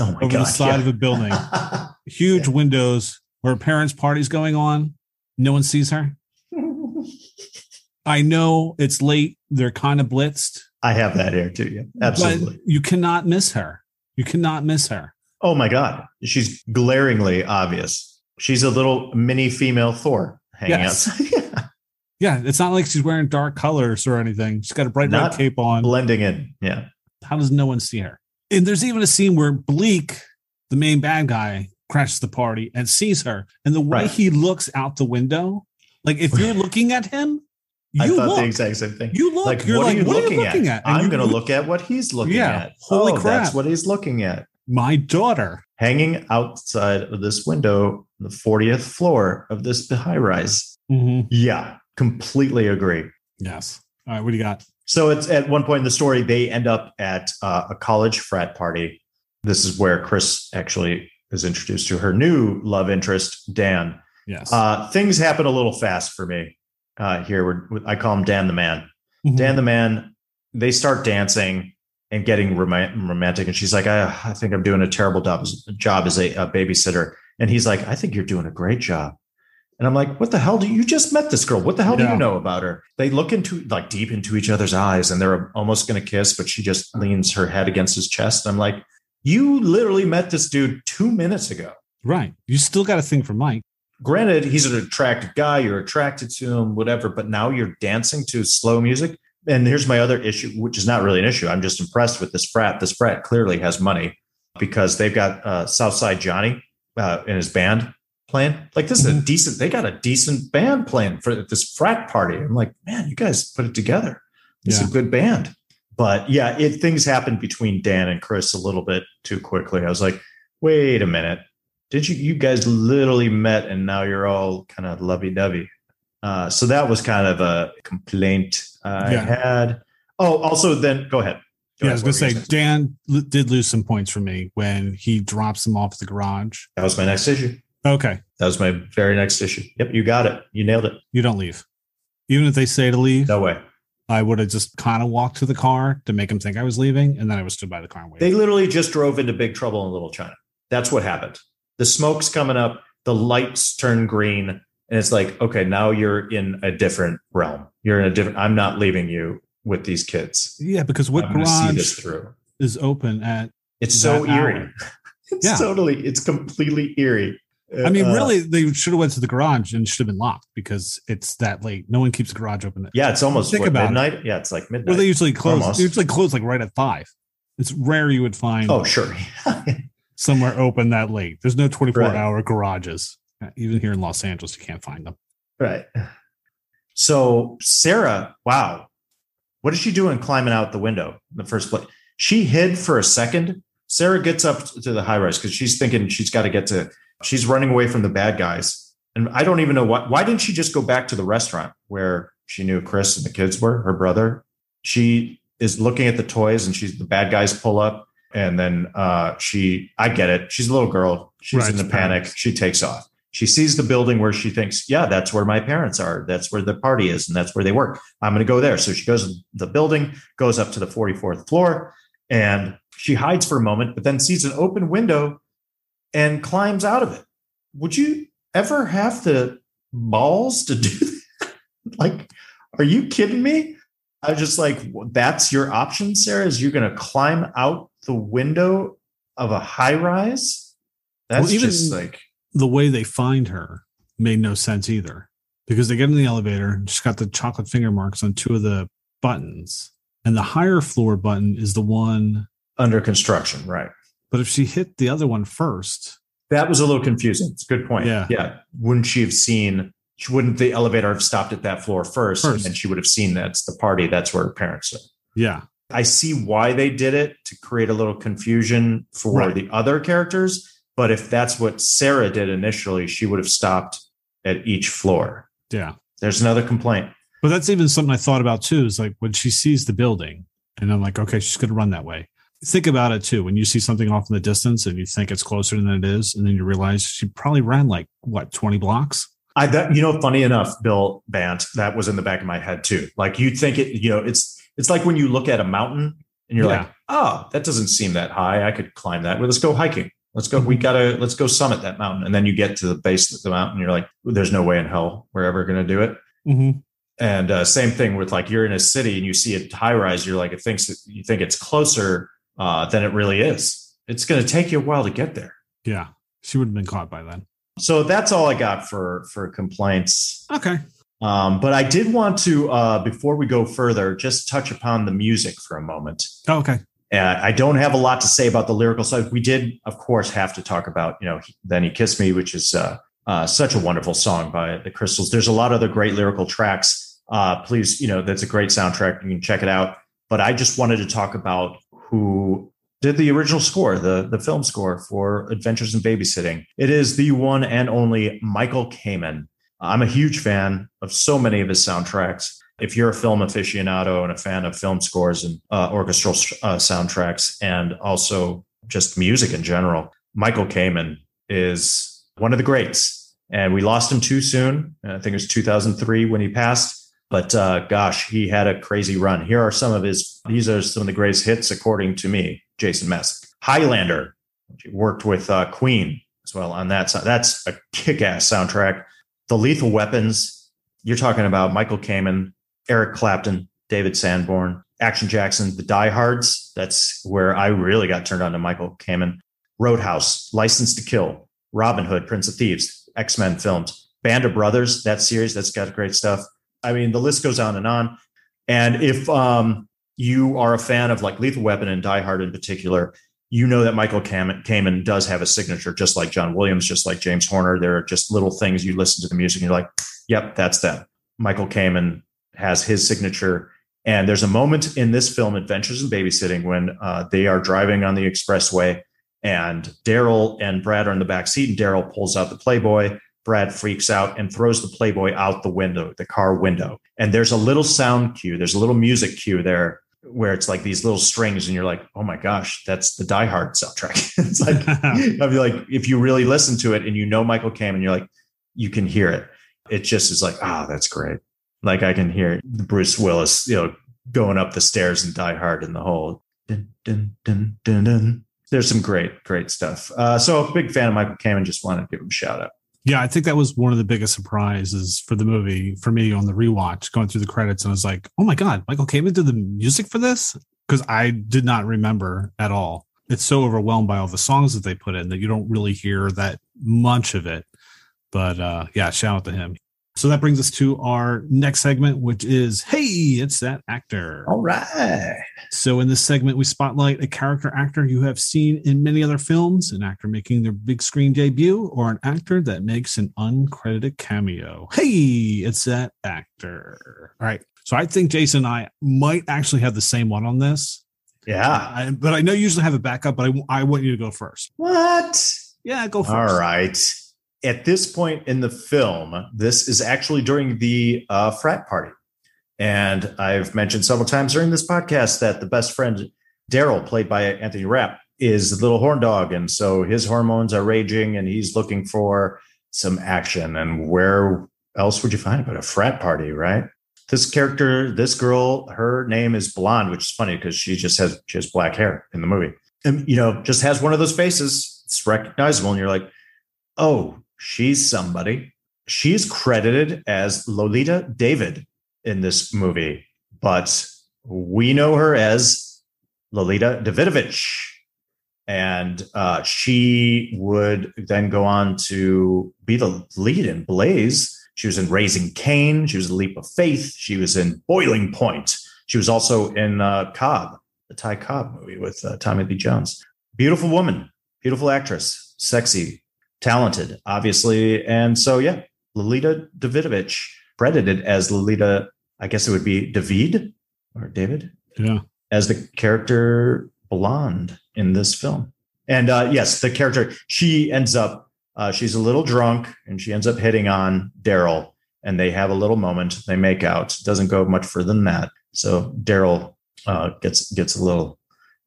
Oh my over god! the side of a building. Huge windows where her parents' party's going on. No one sees her. I know it's late. They're kind of blitzed. I have that here too. Yeah, absolutely. You cannot miss her. You cannot miss her. Oh my god, she's glaringly obvious. She's a little mini female Thor hanging Yes. out, yeah. Yeah, it's not like she's wearing dark colors or anything. She's got a bright Not red cape on. blending in. Yeah, How does no one see her? And there's even a scene where Bleak, the main bad guy, crashes the party and sees her. And the way Right. he looks out the window, like if you're looking at him, you I thought look. the exact same thing. You look. Like, you're what like, are you what looking, are you looking at? And I'm going to look- at what he's looking Yeah, at. holy oh, That's crap. what he's looking at. My daughter. Hanging outside of this window, the 40th floor of this high rise. Mm-hmm. Yeah, completely agree. Yes. All right. What do you got? So it's at one point in the story, they end up at uh, a college frat party. This is where Chris actually is introduced to her new love interest, Dan. Yes. Uh, things happen a little fast for me uh, here. We're, I call him Dan the Man. Mhm. Dan the Man, they start dancing and getting rom- romantic. And she's like, I, I think I'm doing a terrible job as, job as a, a babysitter. And he's like, I think you're doing a great job. And I'm like, what the hell do you, you just met this girl? What the hell do you know about her? They look into like deep into each other's eyes and they're almost going to kiss, but she just leans her head against his chest. I'm like, you literally met this dude two minutes ago right. You still got a thing for Mike. granted he's an attractive guy you're attracted to him whatever but now you're dancing to slow music and here's my other issue which is not really an issue i'm just impressed with this frat this frat clearly has money because they've got uh, southside johnny uh, in his band playing like this is a Mhm. decent they got a decent band playing for this frat party. I'm like man you guys put it together. It's Yeah. a good band. But yeah it things happened between dan and chris a little bit too quickly. I was like wait a minute. Did you you guys literally met and now you're all kind of lovey-dovey. Uh, so that was kind of a complaint i Yeah. had. Oh also then go ahead. Go Yeah, I was gonna say? Dan l- did lose some points for me when he drops them off at the garage. that was my next issue Okay, that was my very next issue yep you got it you nailed it you don't leave. Even if they say to leave, no way I would have just kind of walked to the car to make them think I was leaving, and then I was stood by the car and waited. they literally just drove into big trouble in little china that's what happened the smoke's coming up the lights turn green and it's like okay now you're in a different realm you're in a different i'm not leaving you with these kids yeah, because what i'm going see this garage through is open at? It's so hour. eerie. It's Yeah. totally, it's completely eerie. I mean, Uh, really, they should have went to the garage and should have been locked because it's that late. No one keeps the garage open. At, Yeah, it's almost Think what, about it. midnight. Yeah, it's like midnight. well, they usually close. Almost. They usually close like right at five. It's rare you would find Oh, sure. somewhere open that late. There's no 24 Right. hour garages. Even here in Los Angeles, you can't find them. right. So Sarah, wow. What is she doing climbing out the window in the first place? She hid for a second. Sarah gets up to the high rise because she's thinking she's got to get to, she's running away from the bad guys. And I don't even know what, why didn't she just go back to the restaurant where she knew Chris and the kids were, her brother? She is looking at the toys and she's, the bad guys pull up. And then uh, she, I get it. She's a little girl. She's Right, in a panic. parents. She takes off. She sees the building where she thinks, yeah, that's where my parents are. That's where the party is, and that's where they work. I'm going to go there. So she goes to the building, goes up to the 44th floor, and she hides for a moment, but then sees an open window and climbs out of it. Would you ever have the balls to do that? like, are you kidding me? I was just like, that's your option, Sarah? Is you're going to climb out the window of a high rise? That's Well, even- just like, The way they find her made no sense either because they get in the elevator and she's got the chocolate finger marks on two of the buttons. And the higher floor button is the one. Under construction, right? But if she hit the other one first, That was a little confusing. It's a good point. Yeah. Yeah. Wouldn't she have seen, she- wouldn't the elevator have stopped at that floor first, First. and then she would have seen that's the party, that's where her parents are. yeah, I see why they did it to create a little confusion for Right. the other characters. But if that's what Sarah did initially, she would have stopped at each floor. yeah. There's another complaint. But that's even something I thought about too. Is like when she sees the building, and I'm like, okay, she's going to run that way. Think about it too. When you see something off in the distance and you think it's closer than it is, and then you realize she probably ran like what 20 blocks. I that you know, funny enough, Bill Bant, that was in the back of my head too. Like you'd think it, you know, it's it's like when you look at a mountain and you're Yeah. like, oh, that doesn't seem that high. I could climb that. Well, let's go hiking. Let's go. We gotta let's go summit that mountain. And then you get to the base of the mountain. You're like, there's no way in hell we're ever gonna do it. Mm-hmm. And uh, same thing with like you're in a city and you see a high rise. You're like, it thinks you think it's closer uh, than it really is. It's going to take you a while to get there. Yeah, she would have been caught by then. So that's all I got for for complaints. Okay. Um, but I did want to, uh, before we go further, just touch upon the music for a moment. Oh, okay. Uh, I don't have a lot to say about the lyrical side. We did, of course, have to talk about, you know, Then He Kissed Me, which is uh, uh, such a wonderful song by the Crystals. There's a lot of other great lyrical tracks. Uh, please, you know, that's a great soundtrack. You can check it out. But I just wanted to talk about who did the original score, the, the film score for Adventures in Babysitting. It is the one and only Michael Kamen. I'm a huge fan of so many of his soundtracks. If you're a film aficionado and a fan of film scores and uh, orchestral uh, soundtracks, and also just music in general, Michael Kamen is one of the greats. And we lost him too soon. I think it was 2003 when he passed. But uh, gosh, he had a crazy run. Here are some of his, these are some of the greatest hits, according to me, Jason Masek. Highlander, worked with uh, Queen as well on that side. That's a kick ass soundtrack. The Lethal Weapons, you're talking about Michael Kamen, Eric Clapton, David Sanborn, Action Jackson, the Die Hards. That's where I really got turned on to Michael Kamen. Roadhouse, License to Kill, Robin Hood, Prince of Thieves, X Men films, Band of Brothers, that series that's got great stuff. I mean, the list goes on and on. And if um, you are a fan of like Lethal Weapon and Die Hard in particular, you know that Michael Kamen, does have a signature, just like John Williams, just like James Horner. There are just little things you listen to the music and you're like, yep, that's them. Michael Kamen has his signature. And there's a moment in this film, Adventures in Babysitting, when uh, they are driving on the expressway and Daryl and Brad are in the back seat, and Daryl pulls out the Playboy. Brad freaks out and throws the Playboy out the window, the car window. And there's a little sound cue, there's a little music cue there where it's like these little strings, and you're like, oh my gosh, that's the Die Hard soundtrack. it's like, I'd be like, if you really listen to it and you know Michael Kamen, you're like, you can hear it. It just is like, ah, that's great. Like I can hear Bruce Willis, you know, going up the stairs and Die Hard in the whole. Dun, dun, dun, dun, dun. There's some great, great stuff. Uh, so, big fan of Michael Kamen. Just wanted to give him a shout out. Yeah, I think that was one of the biggest surprises for the movie for me on the rewatch, going through the credits, and I was like, "Oh my god, Michael Kamen did the music for this?" Because I did not remember at all. It's so overwhelmed by all the songs that they put in that you don't really hear that much of it. But uh, yeah, shout out to him. So that brings us to our next segment, which is Hey, it's that actor. All right. So, in this segment, we spotlight a character actor you have seen in many other films, an actor making their big screen debut, or an actor that makes an uncredited cameo. Hey, it's that actor. All right. So, I think Jason and I might actually have the same one on this. Yeah. I, but I know you usually have a backup, but I, I want you to go first. What? Yeah, go first. All right. At this point in the film, this is actually during the uh, frat party. And I've mentioned several times during this podcast that the best friend, Daryl, played by Anthony Rapp, is the little horn dog. And so his hormones are raging and he's looking for some action. And where else would you find it but a frat party, right? This character, this girl, her name is Blonde, which is funny because she just has she has black hair in the movie. And you know, just has one of those faces. It's recognizable. And you're like, oh, she's somebody. She's credited as Lolita David in this movie, but we know her as Lolita Davidovich. And uh, she would then go on to be the lead in Blaze. She was in Raising Cain. She was in Leap of Faith. She was in Boiling Point. She was also in uh, Cobb, the Ty Cobb movie with uh, Tommy Lee Jones. Beautiful woman, beautiful actress, sexy, talented, obviously. And so, yeah, Lolita Davidovich, credited as Lolita, I guess it would be David or David, Yeah. as the character Blonde in this film. And uh, yes, the character, she ends up, uh, she's a little drunk and she ends up hitting on Daryl and they have a little moment. They make out. Doesn't go much further than that. So Daryl uh, gets gets a little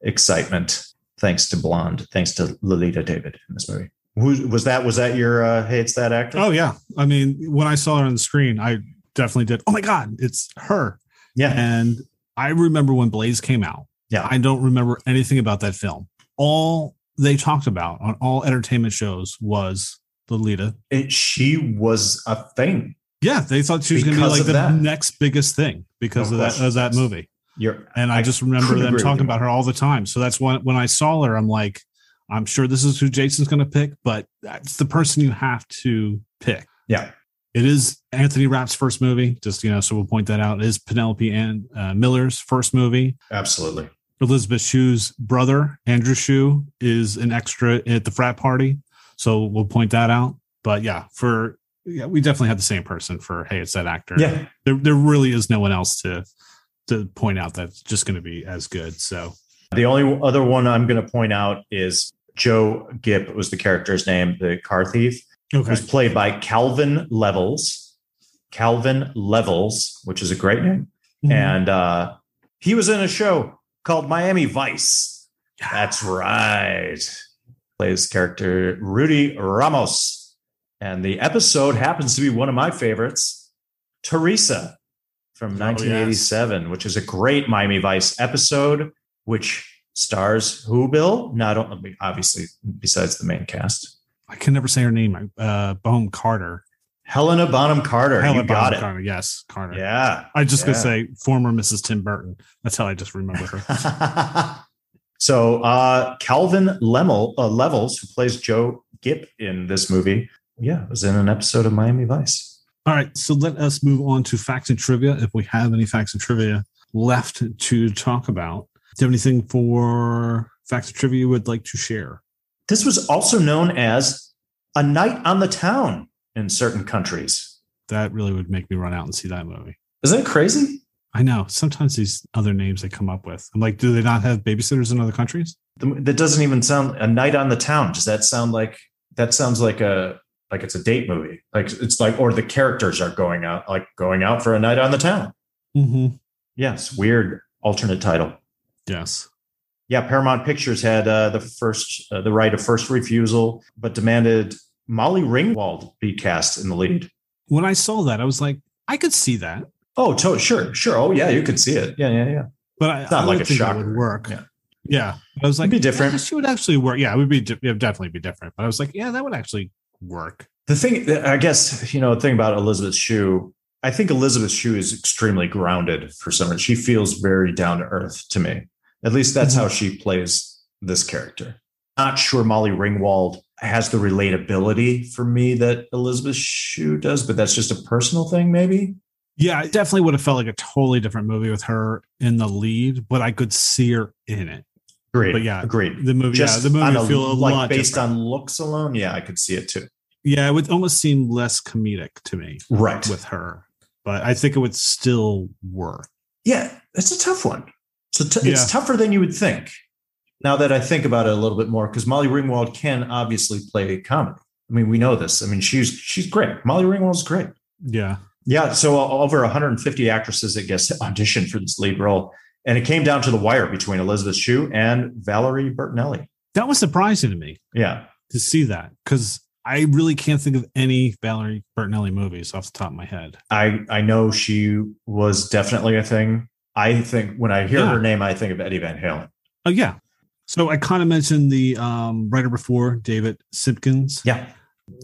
excitement thanks to Blonde, thanks to Lolita David in this movie. Who was that? Was that your uh, hey? It's that actor. Oh, yeah. I mean, when I saw her on the screen, I definitely did. Oh, my God, it's her. yeah, And I remember when Blaze came out. yeah. I don't remember anything about that film. All they talked about on all entertainment shows was Lolita. It- she was a thing. Yeah, they thought she was going to be like the that. next biggest thing because No of that, of that movie. You're And I, just remember them talking about her all the time. So that's when when I saw her, I'm like, I'm sure this is who Jason's going to pick, but that's the person you have to pick. Yeah. It is Anthony Rapp's first movie. Just you know, so we'll point that out. It is Penelope and uh, Miller's first movie. absolutely. Elisabeth Shue's brother, Andrew Shue, is an extra at the frat party. So we'll point that out. But yeah, for yeah, we definitely had the same person for hey, it's that actor. Yeah. There there really is no one else to to point out that's just gonna be as good. So The only other one I'm going to point out is Joe Gipp was the character's name, the car thief. okay. was played by Calvin Levels. Calvin Levels, which is a great name. Mm-hmm. And uh, he was in a show called Miami Vice. That's right. Plays character Rudy Ramos. And the episode happens to be one of my favorites, Theresa from Oh, yes. 1987, which is a great Miami Vice episode, which stars who, Bill? Not obviously, besides the main cast. I can never say her name. Uh Bonham Carter. Helena Bonham Carter. Helen you got Bonham it. Carter. Yes, Carter. Yeah. I just gonna say former Mrs. Tim Burton. That's how I just remember her. so uh, Calvin Lemel, uh, Levels, who plays Joe Gipp in this movie, yeah, was in an episode of Miami Vice. All right, so let us move on to facts and trivia. If we have any facts and trivia left to talk about, do you have anything for facts or trivia you would like to share? This was also known as a night on the town in certain countries. That really would make me run out and see that movie. Isn't that crazy? I know sometimes these other names they come up with. I'm like, do they not have babysitters in other countries? That doesn't even sound a night on the town. Does that sound like that sounds like a like it's a date movie? Like it's like or the characters are going out like going out for a night on the town. Mm-hmm. Yes, weird alternate title. Yes. Yeah, Paramount Pictures had uh, the first uh, the right of first refusal, but demanded Molly Ringwald be cast in the lead. When I saw that, I was like, I could see that, Oh, to- sure, sure. Oh, yeah, you could see it. Yeah, yeah, yeah. but I, Not I like a shocker. would work. Yeah. Yeah. I was like, It'd be different. yeah, she would actually work. Yeah, it would be di- it would definitely be different. But I was like, yeah, that would actually work. The thing, I guess, you know, the thing about Elisabeth Shue, I think Elisabeth Shue is extremely grounded for some reason. She feels very down to earth to me. At least that's how mm-hmm. she plays this character. not sure Molly Ringwald has the relatability for me that Elisabeth Shue does, but that's just a personal thing, maybe. Yeah, it definitely would have felt like a totally different movie with her in the lead, but I could see her in it. Great, But yeah, great. The movie, Just yeah, the movie a, feel a like lot based different. on looks alone. Yeah, I could see it too. Yeah, it would almost seem less comedic to me Right. with her, but I think it would still work. Yeah, it's a tough one. So t- Yeah. it's tougher than you would think. Now that I think about it a little bit more, because Molly Ringwald can obviously play comedy. I mean, we know this. I mean, she's she's great. Molly Ringwald's great. Yeah, Yeah. So uh, over 150 actresses, I guess, auditioned for this lead role, and it came down to the wire between Elisabeth Shue and Valerie Bertinelli. that was surprising to me Yeah. to see that because I really can't think of any Valerie Bertinelli movies off the top of my head. I I know she was definitely a thing. I think when I hear Yeah. her name, I think of Eddie Van Halen. Oh yeah. So I kind of mentioned the um, writer before, David Simkins. Yeah.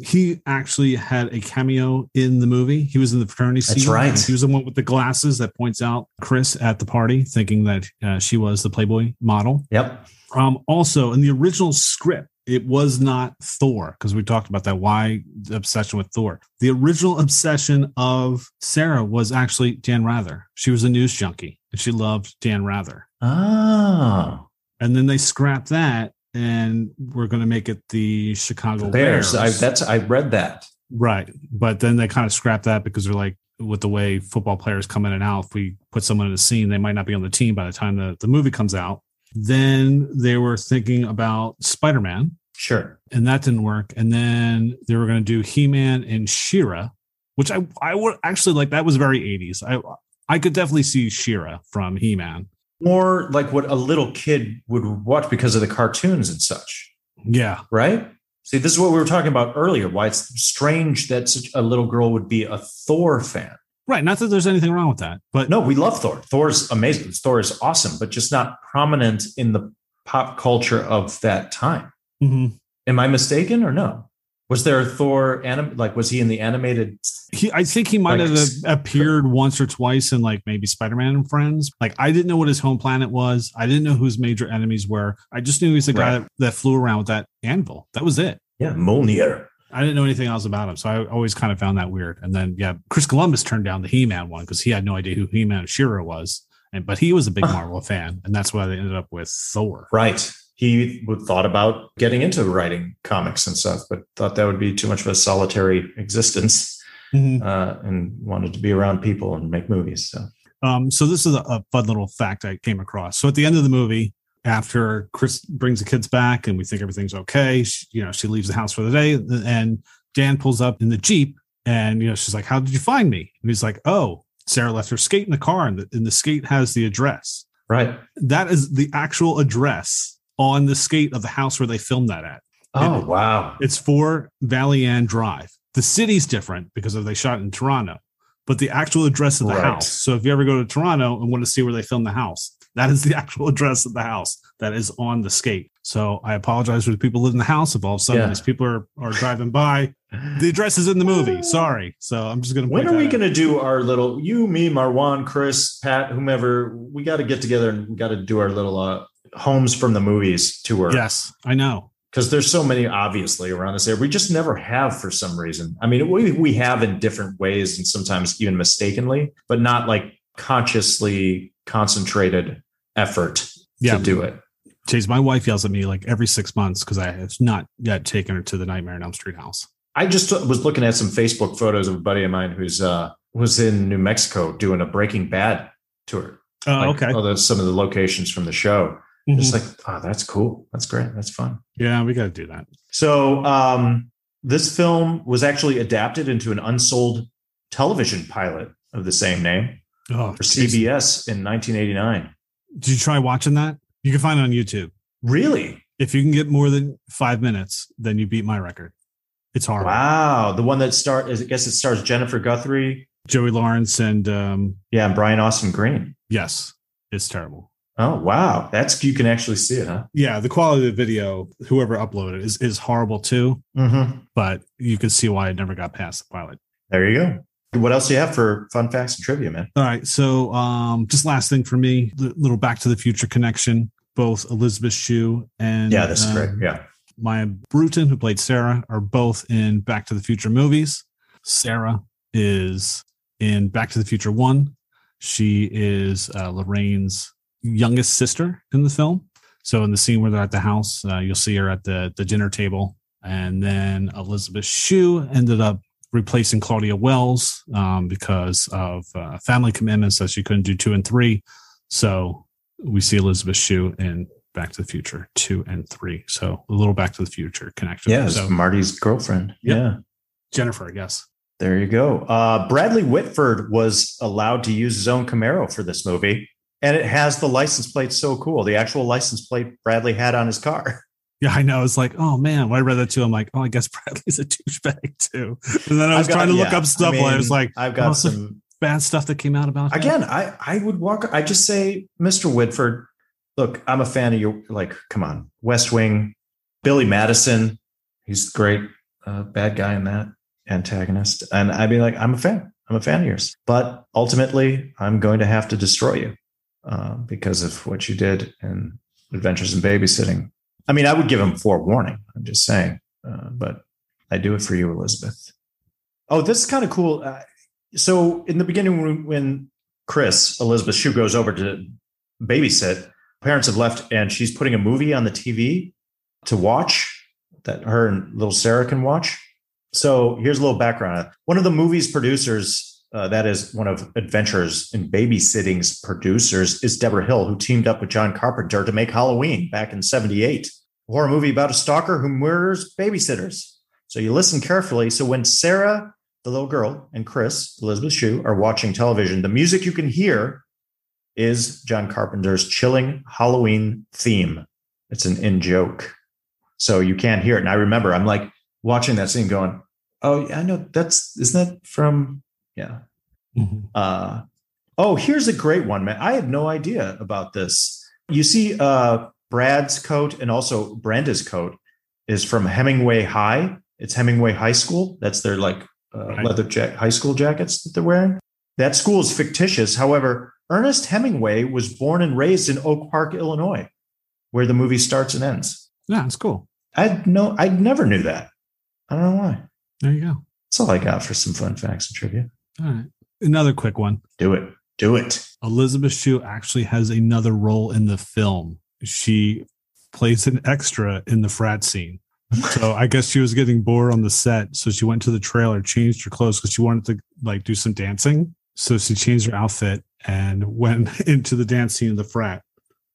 He actually had a cameo in the movie. He was in the fraternity scene. That's right. He was the one with the glasses that points out Chris at the party, thinking that uh, she was the Playboy model. Yep. Um, also, in the original script, it was not Thor because we talked about that. Why the obsession with Thor? The original obsession of Sarah was actually Dan Rather. She was a news junkie and she loved Dan Rather. Oh. And then they scrapped that and we're going to make it the Chicago Bears. Bears. I that's I read that. right. But then they kind of scrapped that because they're like, with the way football players come in and out, if we put someone in a scene, they might not be on the team by the time the, the movie comes out. Then they were thinking about Spider Man Sure. and that didn't work. And then they were going to do He Man and She-Ra, which I I would actually like. That was very eighties. I I could definitely see She-Ra from He Man. More like what a little kid would watch because of the cartoons and such, Yeah, right? See, this is what we were talking about earlier. Why it's strange that such a little girl would be a Thor fan. Right. Not that there's anything wrong with that, but No, we love Thor. Thor's amazing. Thor is awesome, but just not prominent in the pop culture of that time. Mhm. Am I mistaken or no? Was there a Thor anim like was he in the animated? he I think he might Like, have appeared once or twice in like maybe Spider Man and Friends. Like I didn't know what his home planet was. I didn't know who his major enemies were. I just knew he was the guy Right. that, that flew around with that anvil. That was it. Yeah, Mjolnir. I didn't know anything else about him, so I always kind of found that weird. And then, yeah, Chris Columbus turned down the He-Man one because he had no idea who He-Man She-Ra was, and but he was a big Huh. Marvel fan, and that's why they ended up with Thor. Right. He would thought about getting into writing comics and stuff, but thought that would be too much of a solitary existence Mhm. uh, and wanted to be around people and make movies. So Um, so this is a, a fun little fact I came across. So at the end of the movie, after Chris brings the kids back and we think everything's okay, she, you know, she leaves the house for the day, uh, and Dan pulls up in the jeep, and you know, she's like, "How did you find me?" And he's like, "Oh, Sarah left her skate in the car, and the, and the skate has the address." right. that is the actual address on the skate of the house where they filmed that at. Oh wow. It's for Valley Ann Drive. The city's different because of they shot in Toronto, but the actual address of the Right. house. So if you ever go to Toronto and want to see where they filmed the house, that is the actual address of the house that is on the skate. So I apologize for the people living in the house. If all of a sudden Yeah. these people are, are driving by, the address is in the movie. Sorry. So I'm just going to. When are we going to do our little you, me, Marwan, Chris, Pat, whomever? We got to get together and we got to do our little uh, homes from the movies tour. Yes, I know. because there's so many obviously around this area. We just never have for some reason. I mean, we we have in different ways and sometimes even mistakenly, but not like consciously concentrated effort Yeah. to do it. Chase, my wife yells at me like every six months because I have not yet taken her to the Nightmare on Elm Street house. I just was looking at some Facebook photos of a buddy of mine who's uh was in New Mexico doing a Breaking Bad tour. Oh, Like, okay. all those some of the locations from the show. Mhm. Just like, oh, that's cool. That's great. That's fun. yeah, we got to do that. So um, this film was actually adapted into an unsold television pilot of the same name Oh, for Chase, CBS in 1989. Did you try watching that? You can find it on YouTube. Really? If you can get more than five minutes, then you beat my record. It's horrible. Wow. The one that start I guess it stars Jennifer Guthrie. Joey Lawrence and um, Yeah, and Brian Austin Green. yes, it's terrible. Oh wow. That's you can actually see it, huh? Yeah, the quality of the video, whoever uploaded it, is is horrible too. Mm-hmm. But you can see why it never got past the pilot. There you go. What else do you have for fun facts and trivia, man? All right. So, um, just last thing for me, the little Back to the Future connection. both Elisabeth Shue and Yeah, this is um, great. Yeah. Maia Brewton, who played Sarah, are both in Back to the Future movies. Sarah is in Back to the Future 1. She is uh, Lorraine's youngest sister in the film. So in the scene where they're at the house, uh, you'll see her at the, the dinner table. And then Elisabeth Shue ended up replacing Claudia Wells um, because of uh, family commitments that she couldn't do two and three. So we see Elisabeth Shue in Back to the Future two and three. So a little Back to the Future connection. Yeah. So Marty's girlfriend. Yep. Yeah. Jennifer, I guess. There you go. Uh, Bradley Whitford was allowed to use his own Camaro for this movie, and it has the license plate so cool. The actual license plate Bradley had on his car. Yeah, I know. It's like, oh man, when I read that too, I'm like, oh, I guess Bradley's a douchebag too. And then I was got- trying to look up stuff while I was like, I've got oh, some bad stuff that came out about him. again. I I would walk. I just say, Mr. Whitford. Look, I'm a fan of your. Like, come on, West Wing, Billy Madison. He's great uh, bad guy in that antagonist, and I'd be like, I'm a fan. I'm a fan of yours, but ultimately, I'm going to have to destroy you uh, because of what you did in Adventures in Babysitting. I mean, I would give him forewarning. I'm just saying, uh, but I do it for you, Elisabeth. Oh, this is kind of cool. Uh, so, in the beginning, when, Chris Elisabeth Shue goes over to babysit, parents have left, and she's putting a movie on the TV to watch that her and little Sarah can watch. So, here's a little background. One of the movie's producers uh, that is one of Adventures in Babysitting's producers, is Debra Hill, who teamed up with John Carpenter to make Halloween back in 78, a horror movie about a stalker who murders babysitters. So you listen carefully. So when Sarah, the little girl, and Chris, Elisabeth Shue, are watching television, the music you can hear is John Carpenter's chilling Halloween theme. It's an in joke. So you can't hear it. And I remember I'm like watching that scene going, Oh, yeah, I know that's isn't that from yeah. Mhm. Uh, oh, here's a great one, man. I had no idea about this. You see, uh, Brad's coat and also Brenda's coat is from Hemingway High. It's Hemingway High School. That's their like uh, Right. leather jack high school jackets that they're wearing. That school is fictitious. However, Ernest Hemingway was born and raised in Oak Park, Illinois, where the movie starts and ends. Yeah, it's cool. I no, I never knew that. I don't know why. There you go. That's all I got for some fun facts and trivia. All right. Another quick one. Do it. Do it. Elisabeth Shue actually has another role in the film. She plays an extra in the frat scene. So I guess she was getting bored on the set. So she went to the trailer, changed her clothes because she wanted to like do some dancing. So she changed her outfit and went into the dance scene of the frat.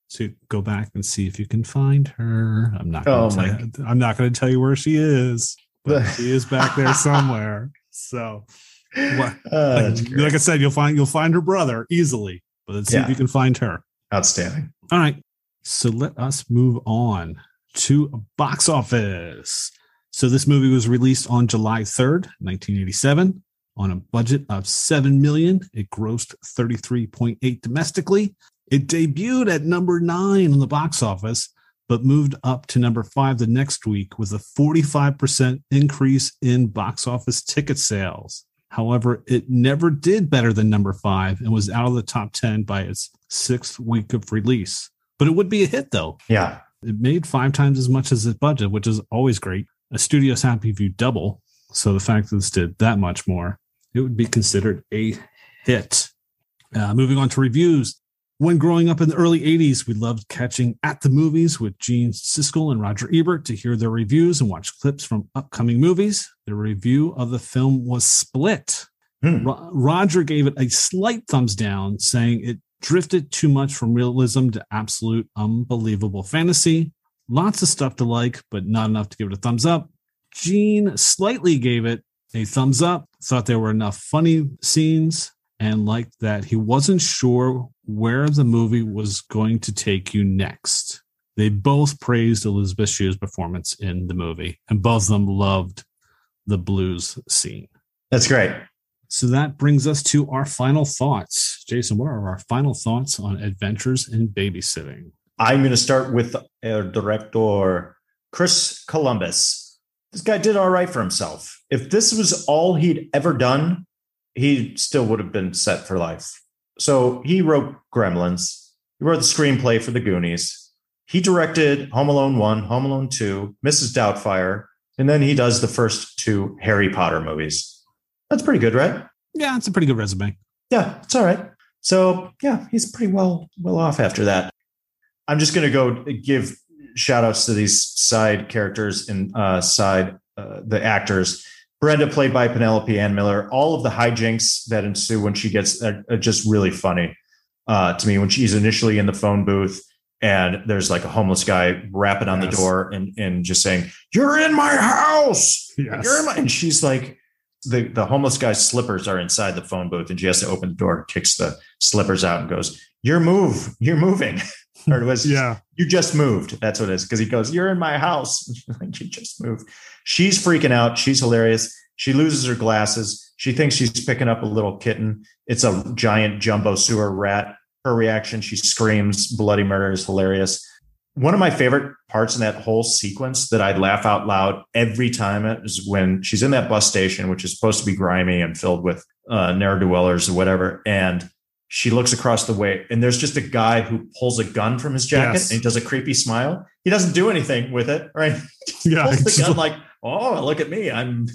So go back and see if you can find her. I'm not. Gonna Oh, tell my- I'm not going to tell you where she is, but she is back there somewhere. So What? Uh, like, like I said, you'll find you'll find her brother easily, but let's see if you can find her. Outstanding. All right. So let us move on to box office. So this movie was released on July 3rd, 1987 on a budget of 7 million. It grossed 33.8 domestically. It debuted at number 9 on the box office but moved up to number 5 the next week with a 45% increase in box office ticket sales. However, it never did better than number 5 and was out of the top 10 by its 6th week of release. But it would be a hit though. Yeah. It made five times as much as its budget, which is always great. A studio's happy if you double. So the fact that this did that much more, it would be considered a hit. Uh, moving on to reviews. When growing up in the early 80s, we loved catching at the movies with Gene Siskel and Roger Ebert to hear their reviews and watch clips from upcoming movies. The review of the film was split. Hmm. Ro- Roger gave it a slight thumbs down, saying it drifted too much from realism to absolute unbelievable fantasy. Lots of stuff to like, but not enough to give it a thumbs up. Gene slightly gave it a thumbs up, thought there were enough funny scenes, and liked that he wasn't sure where the movie was going to take you next. They both praised Elisabeth Shue's performance in the movie, and both of them loved the blues scene. That's great. So that brings us to our final thoughts. Jason, what are our final thoughts on Adventures in Babysitting? I'm going to start with our director, Chris Columbus. This guy did all right for himself. If this was all he'd ever done, he still would have been set for life. So he wrote Gremlins. He wrote the screenplay for The Goonies. he directed Home Alone 1, Home Alone 2, Mrs. Doubtfire, and then he does the first two Harry Potter movies. That's pretty good, right? Yeah, it's a pretty good resume. Yeah, it's all right. So yeah, he's pretty well well off after that. I'm just gonna go give shout outs to these side characters and uh, side uh, the actors. Brenda, played by Penelope Ann Miller, all of the hijinks that ensue when she gets are, are just really funny uh, to me. When she's initially in the phone booth and there's like a homeless guy rapping on Yes. the door and and just saying, "You're in my house." Yes. You're in my, and she's like, the the homeless guy's slippers are inside the phone booth, and she has to open the door, kicks the slippers out, and goes, "Your move, you're moving." or it was, Yeah. you just moved. That's what it is. Because he goes, You're in my house. you just moved. She's freaking out. She's hilarious. She loses her glasses. She thinks she's picking up a little kitten. It's a giant jumbo sewer rat. Her reaction, she screams, bloody murder is hilarious. One of my favorite parts in that whole sequence that I laugh out loud every time is when she's in that bus station, which is supposed to be grimy and filled with uh, ne'er do wellers or whatever. And she looks across the way and there's just a guy who pulls a gun from his jacket Yes. and he does a creepy smile. He doesn't do anything with it, right? Yeah. pulls the gun like, oh, look at me. I'm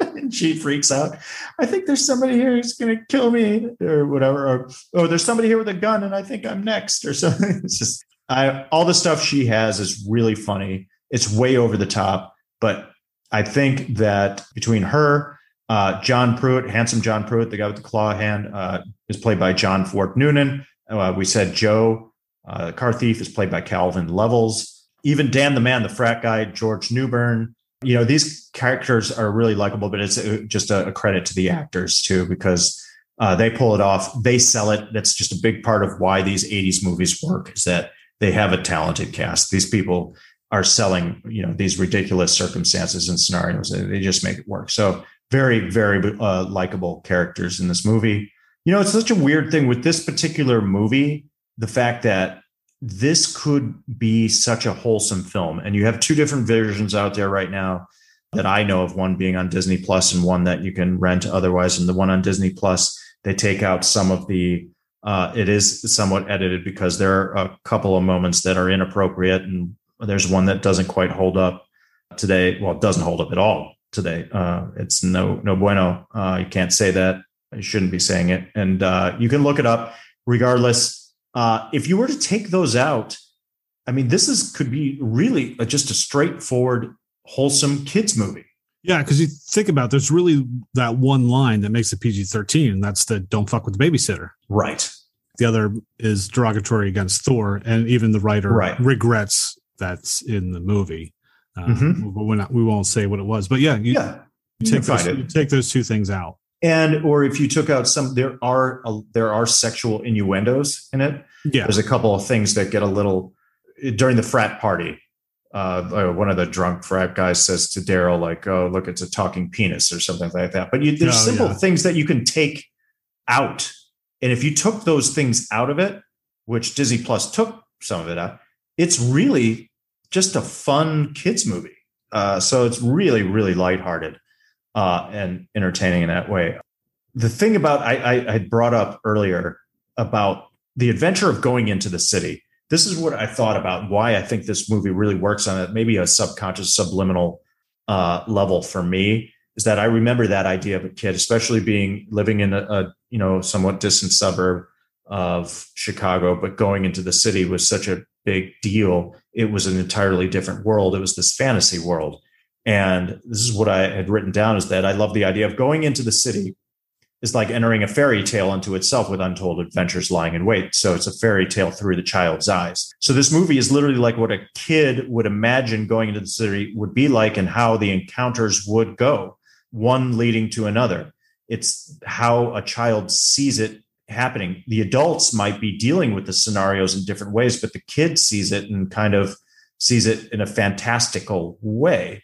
and she freaks out. I think there's somebody here who's gonna kill me or whatever. Or oh, there's somebody here with a gun and I think I'm next or something. It's just I all the stuff she has is really funny. It's way over the top, but I think that between her, uh, John Pruitt, handsome John Pruitt, the guy with the claw hand, uh, is played by John Ford Noonan. Uh, we said Joe, uh, the car thief, is played by Calvin Levels. Even Dan the Man, the frat guy, George Newbern. You know, these characters are really likable, but it's uh, just a, credit to the actors too, because uh, they pull it off. They sell it. That's just a big part of why these 80s movies work is that they have a talented cast. These people are selling, you know, these ridiculous circumstances and scenarios. They just make it work. So very, very uh, likable characters in this movie. You know, it's such a weird thing with this particular movie, the fact that this could be such a wholesome film. And you have two different versions out there right now that I know of, one being on Disney Plus and one that you can rent otherwise. And the one on Disney Plus, they take out some of the uh, it is somewhat edited because there are a couple of moments that are inappropriate and there's one that doesn't quite hold up today. Well, it doesn't hold up at all today. Uh, it's no no bueno. Uh, you can't say that. You shouldn't be saying it. And uh, you can look it up. Regardless, uh, if you were to take those out, I mean, this is could be really a, just a straightforward, wholesome kids movie. Yeah, because you think about it, there's really that one line that makes it PG 13, and that's the don't fuck with the babysitter. Right. The other is derogatory against Thor, and even the writer Right. regrets that's in the movie. Uh, Mhm. But we're not, we won't say what it was. But yeah, you, yeah. you take, those, you take those two things out. And or if you took out some there are uh, there are sexual innuendos in it. Yeah. there's a couple of things that get a little during the frat party uh, uh, one of the drunk frat guys says to daryl like oh look it's a talking penis or something like that. But you, there's Oh, simple yeah. things that you can take out. And if you took those things out of it which disney plus took some of it out it's really just a fun kids movie. Uh, so it's really really lighthearted uh, and entertaining in that way. The thing about I, I, I brought up earlier about the adventure of going into the city. This is what I thought about why I think this movie really works on it. Maybe a subconscious, subliminal uh, level for me is that I remember that idea of a kid, especially being living in a, a you know somewhat distant suburb of Chicago, but going into the city was such a big deal. It was an entirely different world. It was this fantasy world. And this is what I had written down is that I love the idea of going into the city is like entering a fairy tale unto itself with untold adventures lying in wait. So it's a fairy tale through the child's eyes. So this movie is literally like what a kid would imagine going into the city would be like and how the encounters would go, one leading to another. It's how a child sees it happening. The adults might be dealing with the scenarios in different ways, but the kid sees it and kind of sees it in a fantastical way.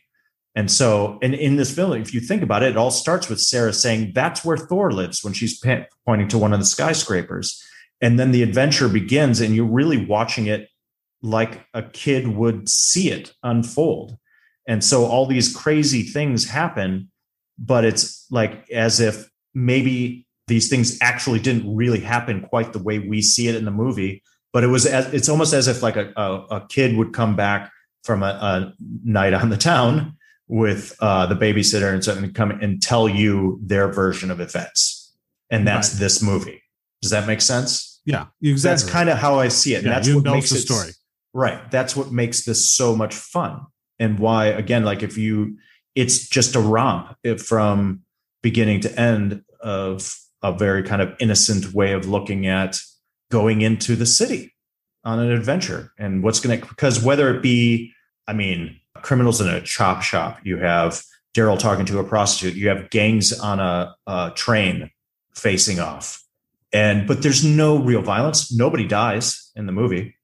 And so, and in this film, if you think about it, it all starts with Sarah saying, That's where Thor lives when she's pointing to one of the skyscrapers. And then the adventure begins, and you're really watching it like a kid would see it unfold. And so, all these crazy things happen, but it's like as if maybe these things actually didn't really happen quite the way we see it in the movie, but it was as, it's almost as if like a, a, a kid would come back from a, a night on the town with uh, the babysitter and something come and tell you their version of events, and that's Right. this movie. Does that make sense? Yeah, exactly. That's kind of how I see it. And Yeah, that's what makes the story. Right. That's what makes this so much fun. And why, again, like if you, it's just a romp from beginning to end of a very kind of innocent way of looking at going into the city on an adventure and what's going to, because whether it be, I mean, criminals in a chop shop, you have Daryl talking to a prostitute, you have gangs on a, a train facing off. And, but there's no real violence. Nobody dies in the movie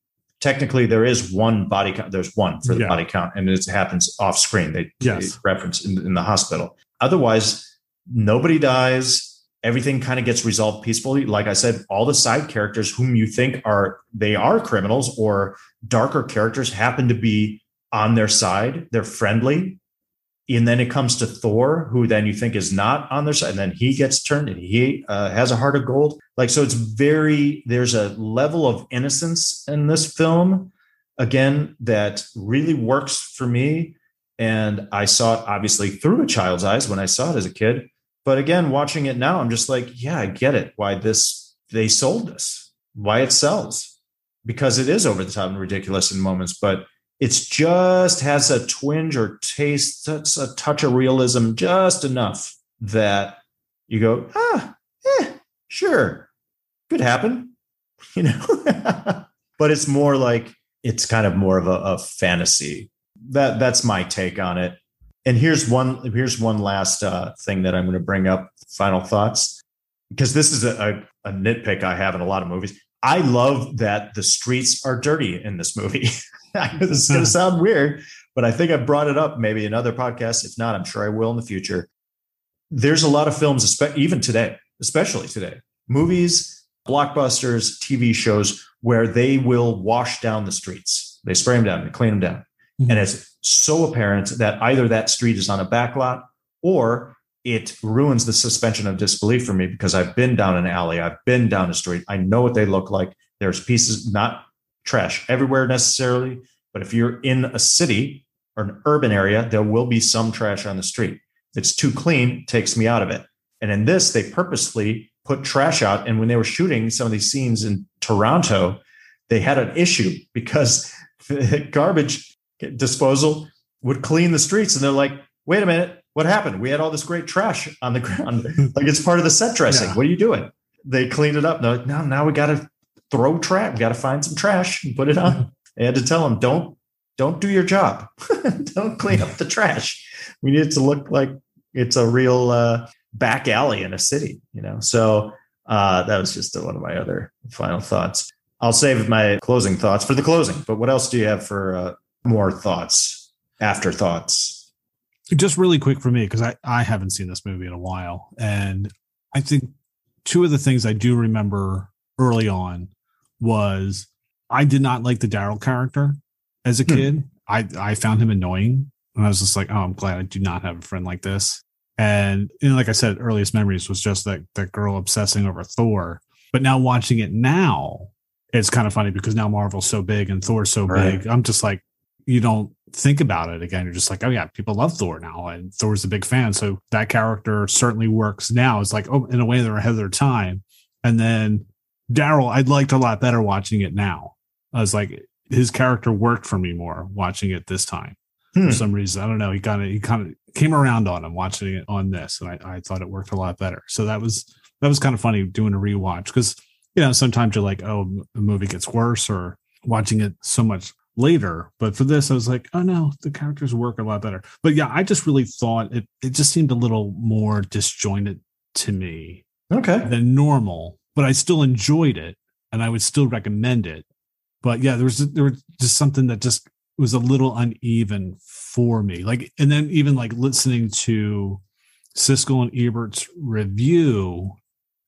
technically there is one body count. There's one for the Yeah. body count, and it happens off screen. They, Yes. they reference in, in the hospital. Otherwise, nobody dies. Everything kind of gets resolved peacefully. Like I said, all the side characters whom you think are they are criminals or darker characters happen to be on their side. They're friendly. And then it comes to Thor, who then you think is not on their side, and then he gets turned, and he uh, has a heart of gold. Like so, it's very there's a level of innocence in this film, again that really works for me. And I saw it obviously through a child's eyes when I saw it as a kid, but again, watching it now, I'm just like, yeah, I get it. Why this they sold this, why it sells, because it is over the top and ridiculous in moments, but it's just has a twinge or taste, that's a touch of realism, just enough that you go, ah, eh, sure, could happen, you know. but it's more like it's kind of more of a, a fantasy. That that's my take on it. And here's one here's one last uh, thing that I'm going to bring up. Final thoughts, because this is a, a, a nitpick I have in a lot of movies. I love that the streets are dirty in this movie. I know this is going to sound weird, but I think I've brought it up maybe in other podcasts. If not, I'm sure I will in the future. There's a lot of films, even today, especially today, movies, blockbusters, TV shows where they will wash down the streets. They spray them down, they clean them down. Mhm. And it's so apparent that either that street is on a backlot or it ruins the suspension of disbelief for me because I've been down an alley, I've been down a street, I know what they look like. There's pieces, not trash everywhere necessarily, but if you're in a city or an urban area, there will be some trash on the street. If it's too clean, it takes me out of it. And in this, they purposely put trash out. And when they were shooting some of these scenes in Toronto, they had an issue because garbage disposal would clean the streets. And they're like, wait a minute, what happened? We had all this great trash on the ground. like it's part of the set dressing. Yeah. What are you doing? They cleaned it up. They're like, no, now we got to throw trash. We got to find some trash and put it on. I had to tell him, don't, don't do your job. don't clean up the trash. We need it to look like it's a real uh, back alley in a city, you know? So uh, that was just one of my other final thoughts. I'll save my closing thoughts for the closing, but what else do you have for uh, more thoughts, afterthoughts? just really quick for me because I, I haven't seen this movie in a while and i think two of the things i do remember early on was i did not like the daryl character as a Hmm. kid i i found him annoying and i was just like oh i'm glad i do not have a friend like this and you know, like i said earliest memories was just that that girl obsessing over thor but now watching it now it's kind of funny because now marvel's so big and thor's so Right. big i'm just like you don't think about it again. You're just like, oh yeah, people love Thor now, and Thor's a big fan. So that character certainly works now. It's like, oh, in a way they're ahead of their time. And then Daryl, I liked a lot better watching it now. I was like, his character worked for me more watching it this time Hmm. for some reason. I don't know. He kind of he kind of came around on him watching it on this, and I, I thought it worked a lot better. So that was that was kind of funny doing a rewatch because you know sometimes you're like, oh, the movie gets worse, or watching it so much later. But for this, I was like, oh no, the characters work a lot better. But yeah, I just really thought it it just seemed a little more disjointed to me Okay. than normal. But I still enjoyed it, and I would still recommend it. But yeah, there was there was just something that just was a little uneven for me. Like, and then even like listening to Siskel and Ebert's review,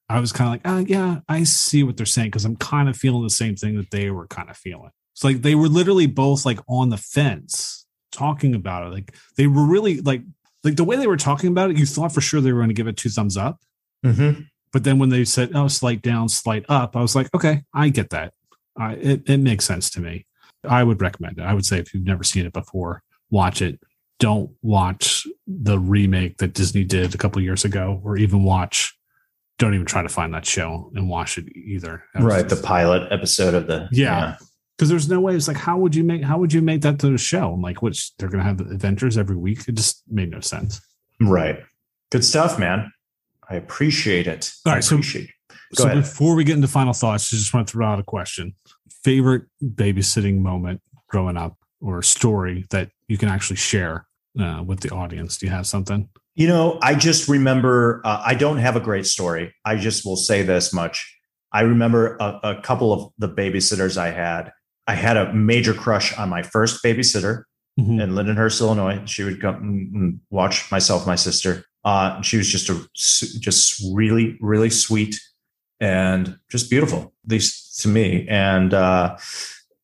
I was kind of like, oh yeah, I see what they're saying because I'm kind of feeling the same thing that they were kind of feeling. It's like they were literally both like on the fence talking about it. Like they were really like like the way they were talking about it, you thought for sure they were going to give it two thumbs up. Mm-hmm. But then when they said, oh, slight down, slight up, I was like, okay, I get that. I, it, it makes sense to me. I would recommend it. I would say if you've never seen it before, watch it. Don't watch the remake that Disney did a couple years ago, or even watch. Don't even try to find that show and watch it either. Right, the pilot episode of the Yeah. because there's no way. It's like, how would you make? How would you make that to the show? I'm like, which they're gonna have adventures every week? It just made no sense. right. Good stuff, man. I appreciate it. All right. So-. So before we get into final thoughts, I just want to throw out a question: favorite babysitting moment growing up, or story that you can actually share uh, with the audience? Do you have something? You know, I just remember, uh, I don't have a great story. I just will say this much. I remember a, a couple of the babysitters I had. I had a major crush on my first babysitter Mhm. in Lindenhurst, Illinois. She would come and watch myself, my sister. Uh, she was just a just really, really sweet and just beautiful, at least to me. And uh,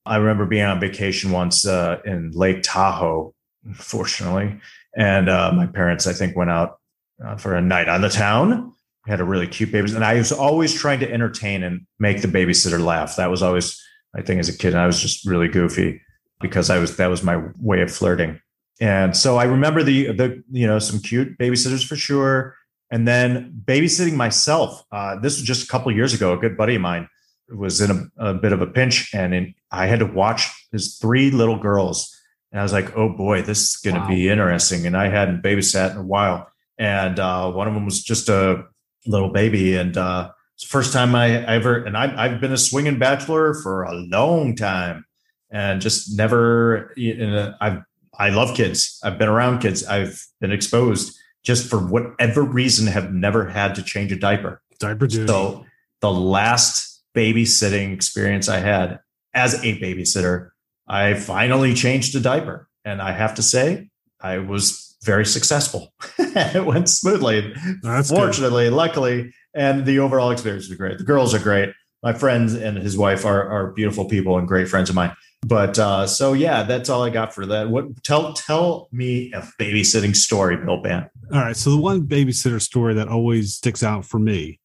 I remember being on vacation once uh, in Lake Tahoe, fortunately, and uh, my parents, I think, went out uh, for a night on the town. Had a really cute baby, and I was always trying to entertain and make the babysitter laugh. That was always, I think, as a kid, I was just really goofy because I was that was my way of flirting. And so I remember the the you know some cute babysitters for sure, and then babysitting myself. Uh, this was just a couple of years ago. A good buddy of mine was in a, a bit of a pinch, and in, I had to watch his three little girls. And I was like, "Oh boy, this is going to Wow. be interesting." And I hadn't babysat in a while, and uh, one of them was just a little baby, and uh, it's the first time I ever. And I, I've been a swinging bachelor for a long time, and just never. You know, I've I love kids. I've been around kids. I've been exposed. Just for whatever reason, have never had to change a diaper. Diaper duty. So the last babysitting experience I had as a babysitter, I finally changed a diaper. And I have to say, I was very successful. it went smoothly. That's good. Fortunately, luckily, and the overall experience was great. The girls are great. My friends and his wife are, are beautiful people and great friends of mine. But uh, so yeah, that's all I got for that. What tell tell me a babysitting story, Bill Ban. All right. So the one babysitter story that always sticks out for me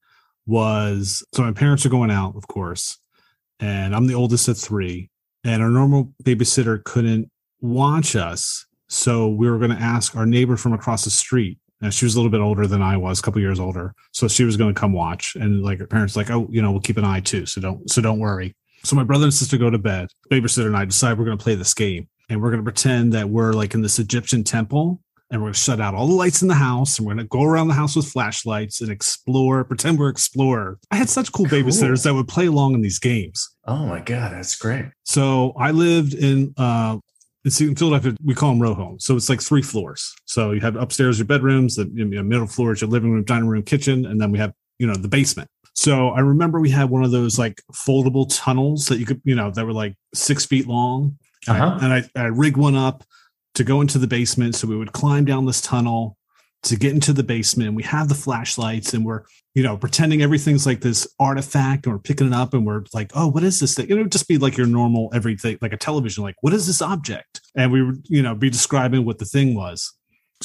was so my parents are going out, of course, and I'm the oldest at three, and our normal babysitter couldn't watch us. So we were going to ask our neighbor from across the street. And she was a little bit older than I was, a couple years older. So she was going to come watch. And like her parents, like, oh, you know, we'll keep an eye too. So don't, so don't worry. So my brother and sister go to bed. Babysitter and I decide we're going to play this game, and we're going to pretend that we're like in this Egyptian temple, and we're going to shut out all the lights in the house, and we're going to go around the house with flashlights and explore, pretend we're explorer. I had such cool, Cool. babysitters that would play along in these games. Oh my god, that's great. So I lived in uh it's in Philadelphia, we call them row homes. So it's like three floors. So you have upstairs your bedrooms, the you know, middle floor is your living room, dining room, kitchen, and then we have, you know, the basement. So I remember we had one of those like foldable tunnels that you could, you know, that were like six feet long. Uh-huh. And I, I rigged one up to go into the basement. So we would climb down this tunnel to get into the basement. We have the flashlights and we're, you know, pretending everything's like this artifact and we're picking it up and we're like, oh, what is this thing? It would just be like your normal everything, like a television, like, what is this object? And we would, you know, be describing what the thing was.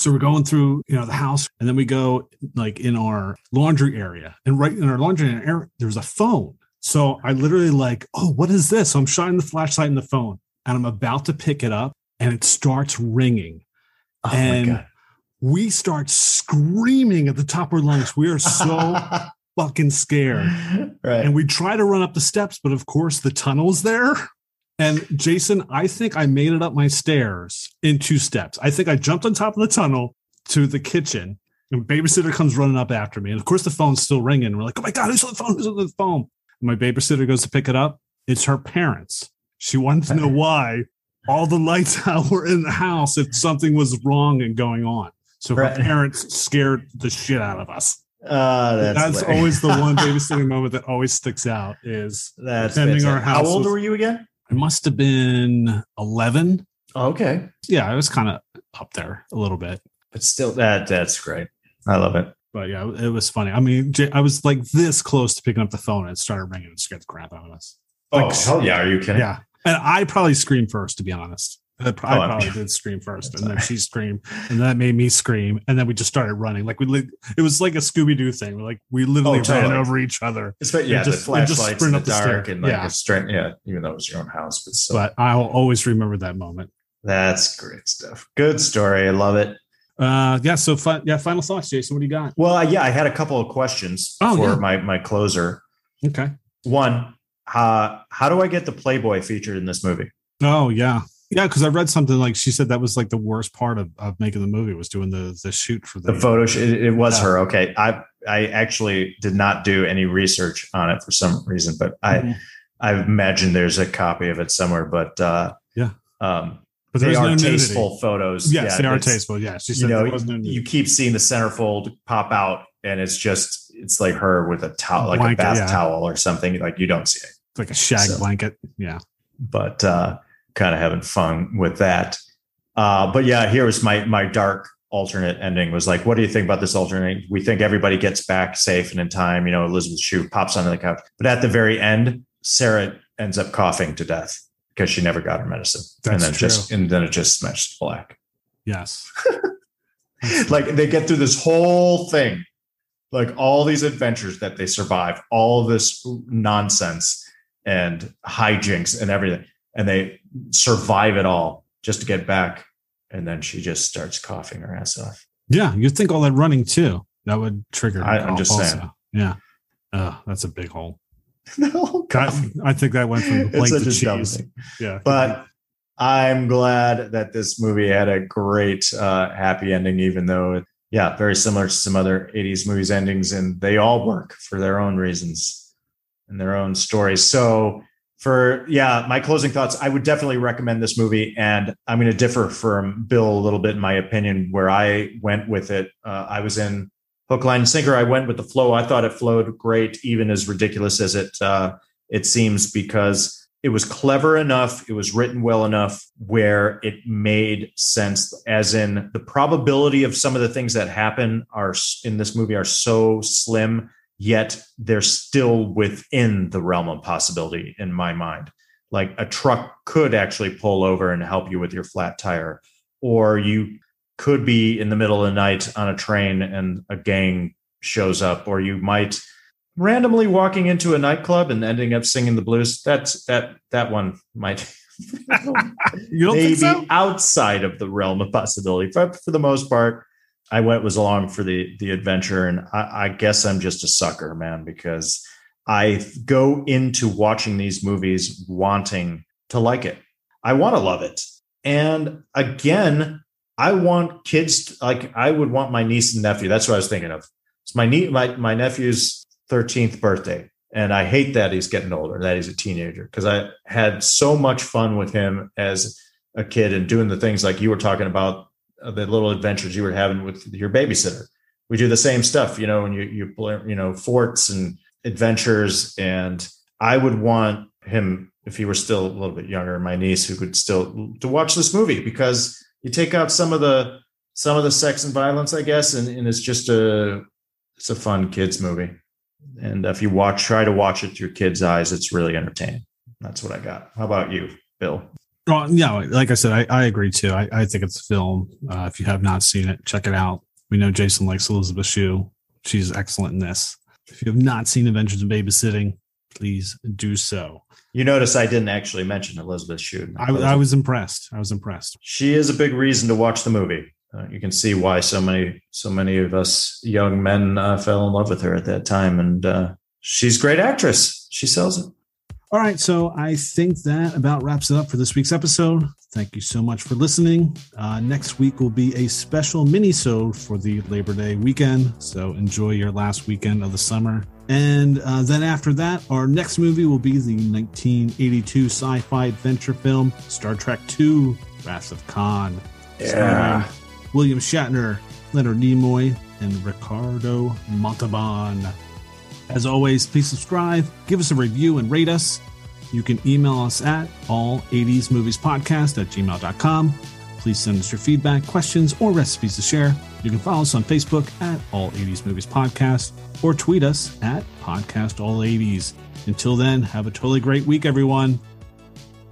So we're going through, you know, the house, and then we go like in our laundry area, and right in our laundry area, there's a phone. So I literally like, oh, what is this? So I'm shining the flashlight in the phone, and I'm about to pick it up, and it starts ringing. Oh And-. We start screaming at the top of our lungs. We are so fucking scared. right. And we try to run up the steps, but of course the tunnel's there. And Jason, I think I made it up my stairs in two steps. I think I jumped on top of the tunnel to the kitchen, and babysitter comes running up after me. And of course, the phone's still ringing. We're like, "Oh my god, who's on the phone? Who's on the phone?" And my babysitter goes to pick it up. It's her parents. She wanted to know why all the lights out were in the house if something was wrong and going on. So her Right. parents scared the shit out of us. Uh, that's That's, always the one babysitting moment that always sticks out. Is That's our fantastic. How house old was- were you again? I must have been eleven. Oh, okay, Yeah, I was kind of up there a little bit, but still, that that's great. I love it. but yeah, it was funny. I mean, I was like this close to picking up the phone and it started ringing and scared the crap out of us. Oh hell yeah! Are you kidding? Yeah, and I probably screamed first, to be honest. I Oh, probably did scream first, and then she screamed, and that made me scream, and then we just started running. Like we, li- it was like a Scooby Doo thing. Like we literally Oh, totally. ran over each other. It's but yeah, just- the flashlights in the the dark stair. and like Yeah. a strength. Yeah, even though it was your own house, but still, But I'll always remember that moment. that's great stuff. Good story. I love it. Uh, yeah. So, fi- yeah. Final thoughts, Jason. What do you got? Well, yeah, I had a couple of questions Oh, for yeah. my my closer. Okay. One, uh, how do I get the Playboy featured in this movie? Oh yeah, yeah. Because I read something like she said that was like the worst part of, of making the movie was doing the the shoot for the, The photo, Shoot. it, it was Yeah. her. Okay, I I actually did not do any research on it for some reason, but I Mhm. I imagine there's a copy of it somewhere. But uh, Yeah. um, But they are no tasteful photos. Yes, Yeah, they are tasteful. Yeah, she You said know, there was no you keep seeing the centerfold pop out, and it's just it's like her with a towel, like Blanket, a bath yeah. towel or something. Like you don't see it. It's like a shag So- blanket. Yeah. but uh, kind of having fun with that. Uh, but yeah, here was my my dark alternate ending was like, what do you think about this alternate? We think everybody gets back safe and in time. You know, Elisabeth Shue pops onto the couch, but at the very end, Sarah ends up coughing to death because she never got her medicine, and then true. just and then it just smashed to black. Yes. like they get through this whole thing, like all these adventures that they survive, all this nonsense and hijinks and everything, and they survive it all just to get back. And then she just starts coughing her ass off. Yeah, you'd think all that running too. That would trigger. I- I'm cough just saying. Yeah. Oh, that's a big hole. no, I, I think that went from plate to cheese. Yeah. But I'm glad that this movie had a great uh, happy ending, even though, it, yeah, very similar to some other 80s movies endings, and they all work for their own reasons and their own stories. So, for yeah, my closing thoughts, I would definitely recommend this movie, and I'm going to differ from Bill a little bit in my opinion. Where I went with it, uh, I was in hook, line, and sinker. I went with the flow. I thought it flowed great, even as ridiculous as it uh, it seems, because it was clever enough. It was written well enough where it made sense. As in, the probability of some of the things that happen are in this movie are so slim yet they're still within the realm of possibility in my mind. Like a truck could actually pull over and help you with your flat tire, or you could be in the middle of the night on a train and a gang shows up, or you might randomly walking into a nightclub and ending up singing the blues. That's that that one might you don't maybe think so? outside of the realm of possibility. But for the most part, I went was along for the the adventure, and I, I guess I'm just a sucker, man, because I go into watching these movies wanting to like it. I want to love it, and again, I want kids like I would want my niece and nephew. That's what I was thinking of. It's my nie- my my nephew's 13th birthday, and I hate that he's getting older, that he's a teenager, because I had so much fun with him as a kid and doing the things like you were talking about the little adventures you were having with your babysitter. We do the same stuff, you know, and you you you know, forts and adventures. And I would want him if he were still a little bit younger, my niece who could still to watch this movie because you take out some of the some of the sex and violence, I guess, and, and it's just a it's a fun kids movie. And if you watch, try to watch it through kids' eyes, it's really entertaining. That's what I got. How about you, Bill? Well, yeah, like I said, I, I agree too. I, I think it's a film. Uh, if you have not seen it, check it out. We know Jason likes Elisabeth Shue. She's excellent in this. If you have not seen Adventures in Babysitting, please do so. You notice I didn't actually mention Elisabeth Shue. I, I was impressed. I was impressed. she is a big reason to watch the movie. Uh, you can see why so many so many of us young men uh, fell in love with her at that time, and uh, she's a great actress. She sells it. All right, so I think that about wraps it up for this week's episode. Thank you so much for listening. Uh, next week will be a special mini-sode for the Labor Day weekend, so enjoy your last weekend of the summer. And uh, then after that, our next movie will be the 1982 sci-fi adventure film Star Trek II: Wrath of Khan, starring William Shatner, Leonard Nimoy, and Ricardo Montalban. As always, please subscribe, give us a review, and rate us. You can email us at all80smoviespodcast at gmail.com. Please send us your feedback, questions, or recipes to share. You can follow us on Facebook at All 80s Movies Podcast or tweet us at Podcast All 80s. Until then, have a totally great week, everyone.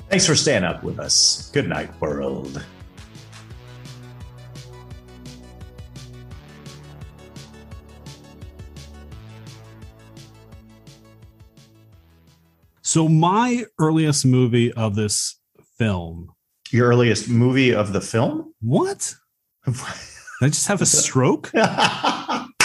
Thanks for staying up with us. Good night, world. So my earliest movie of this film. Your earliest movie of the film? What? Did I just have a stroke?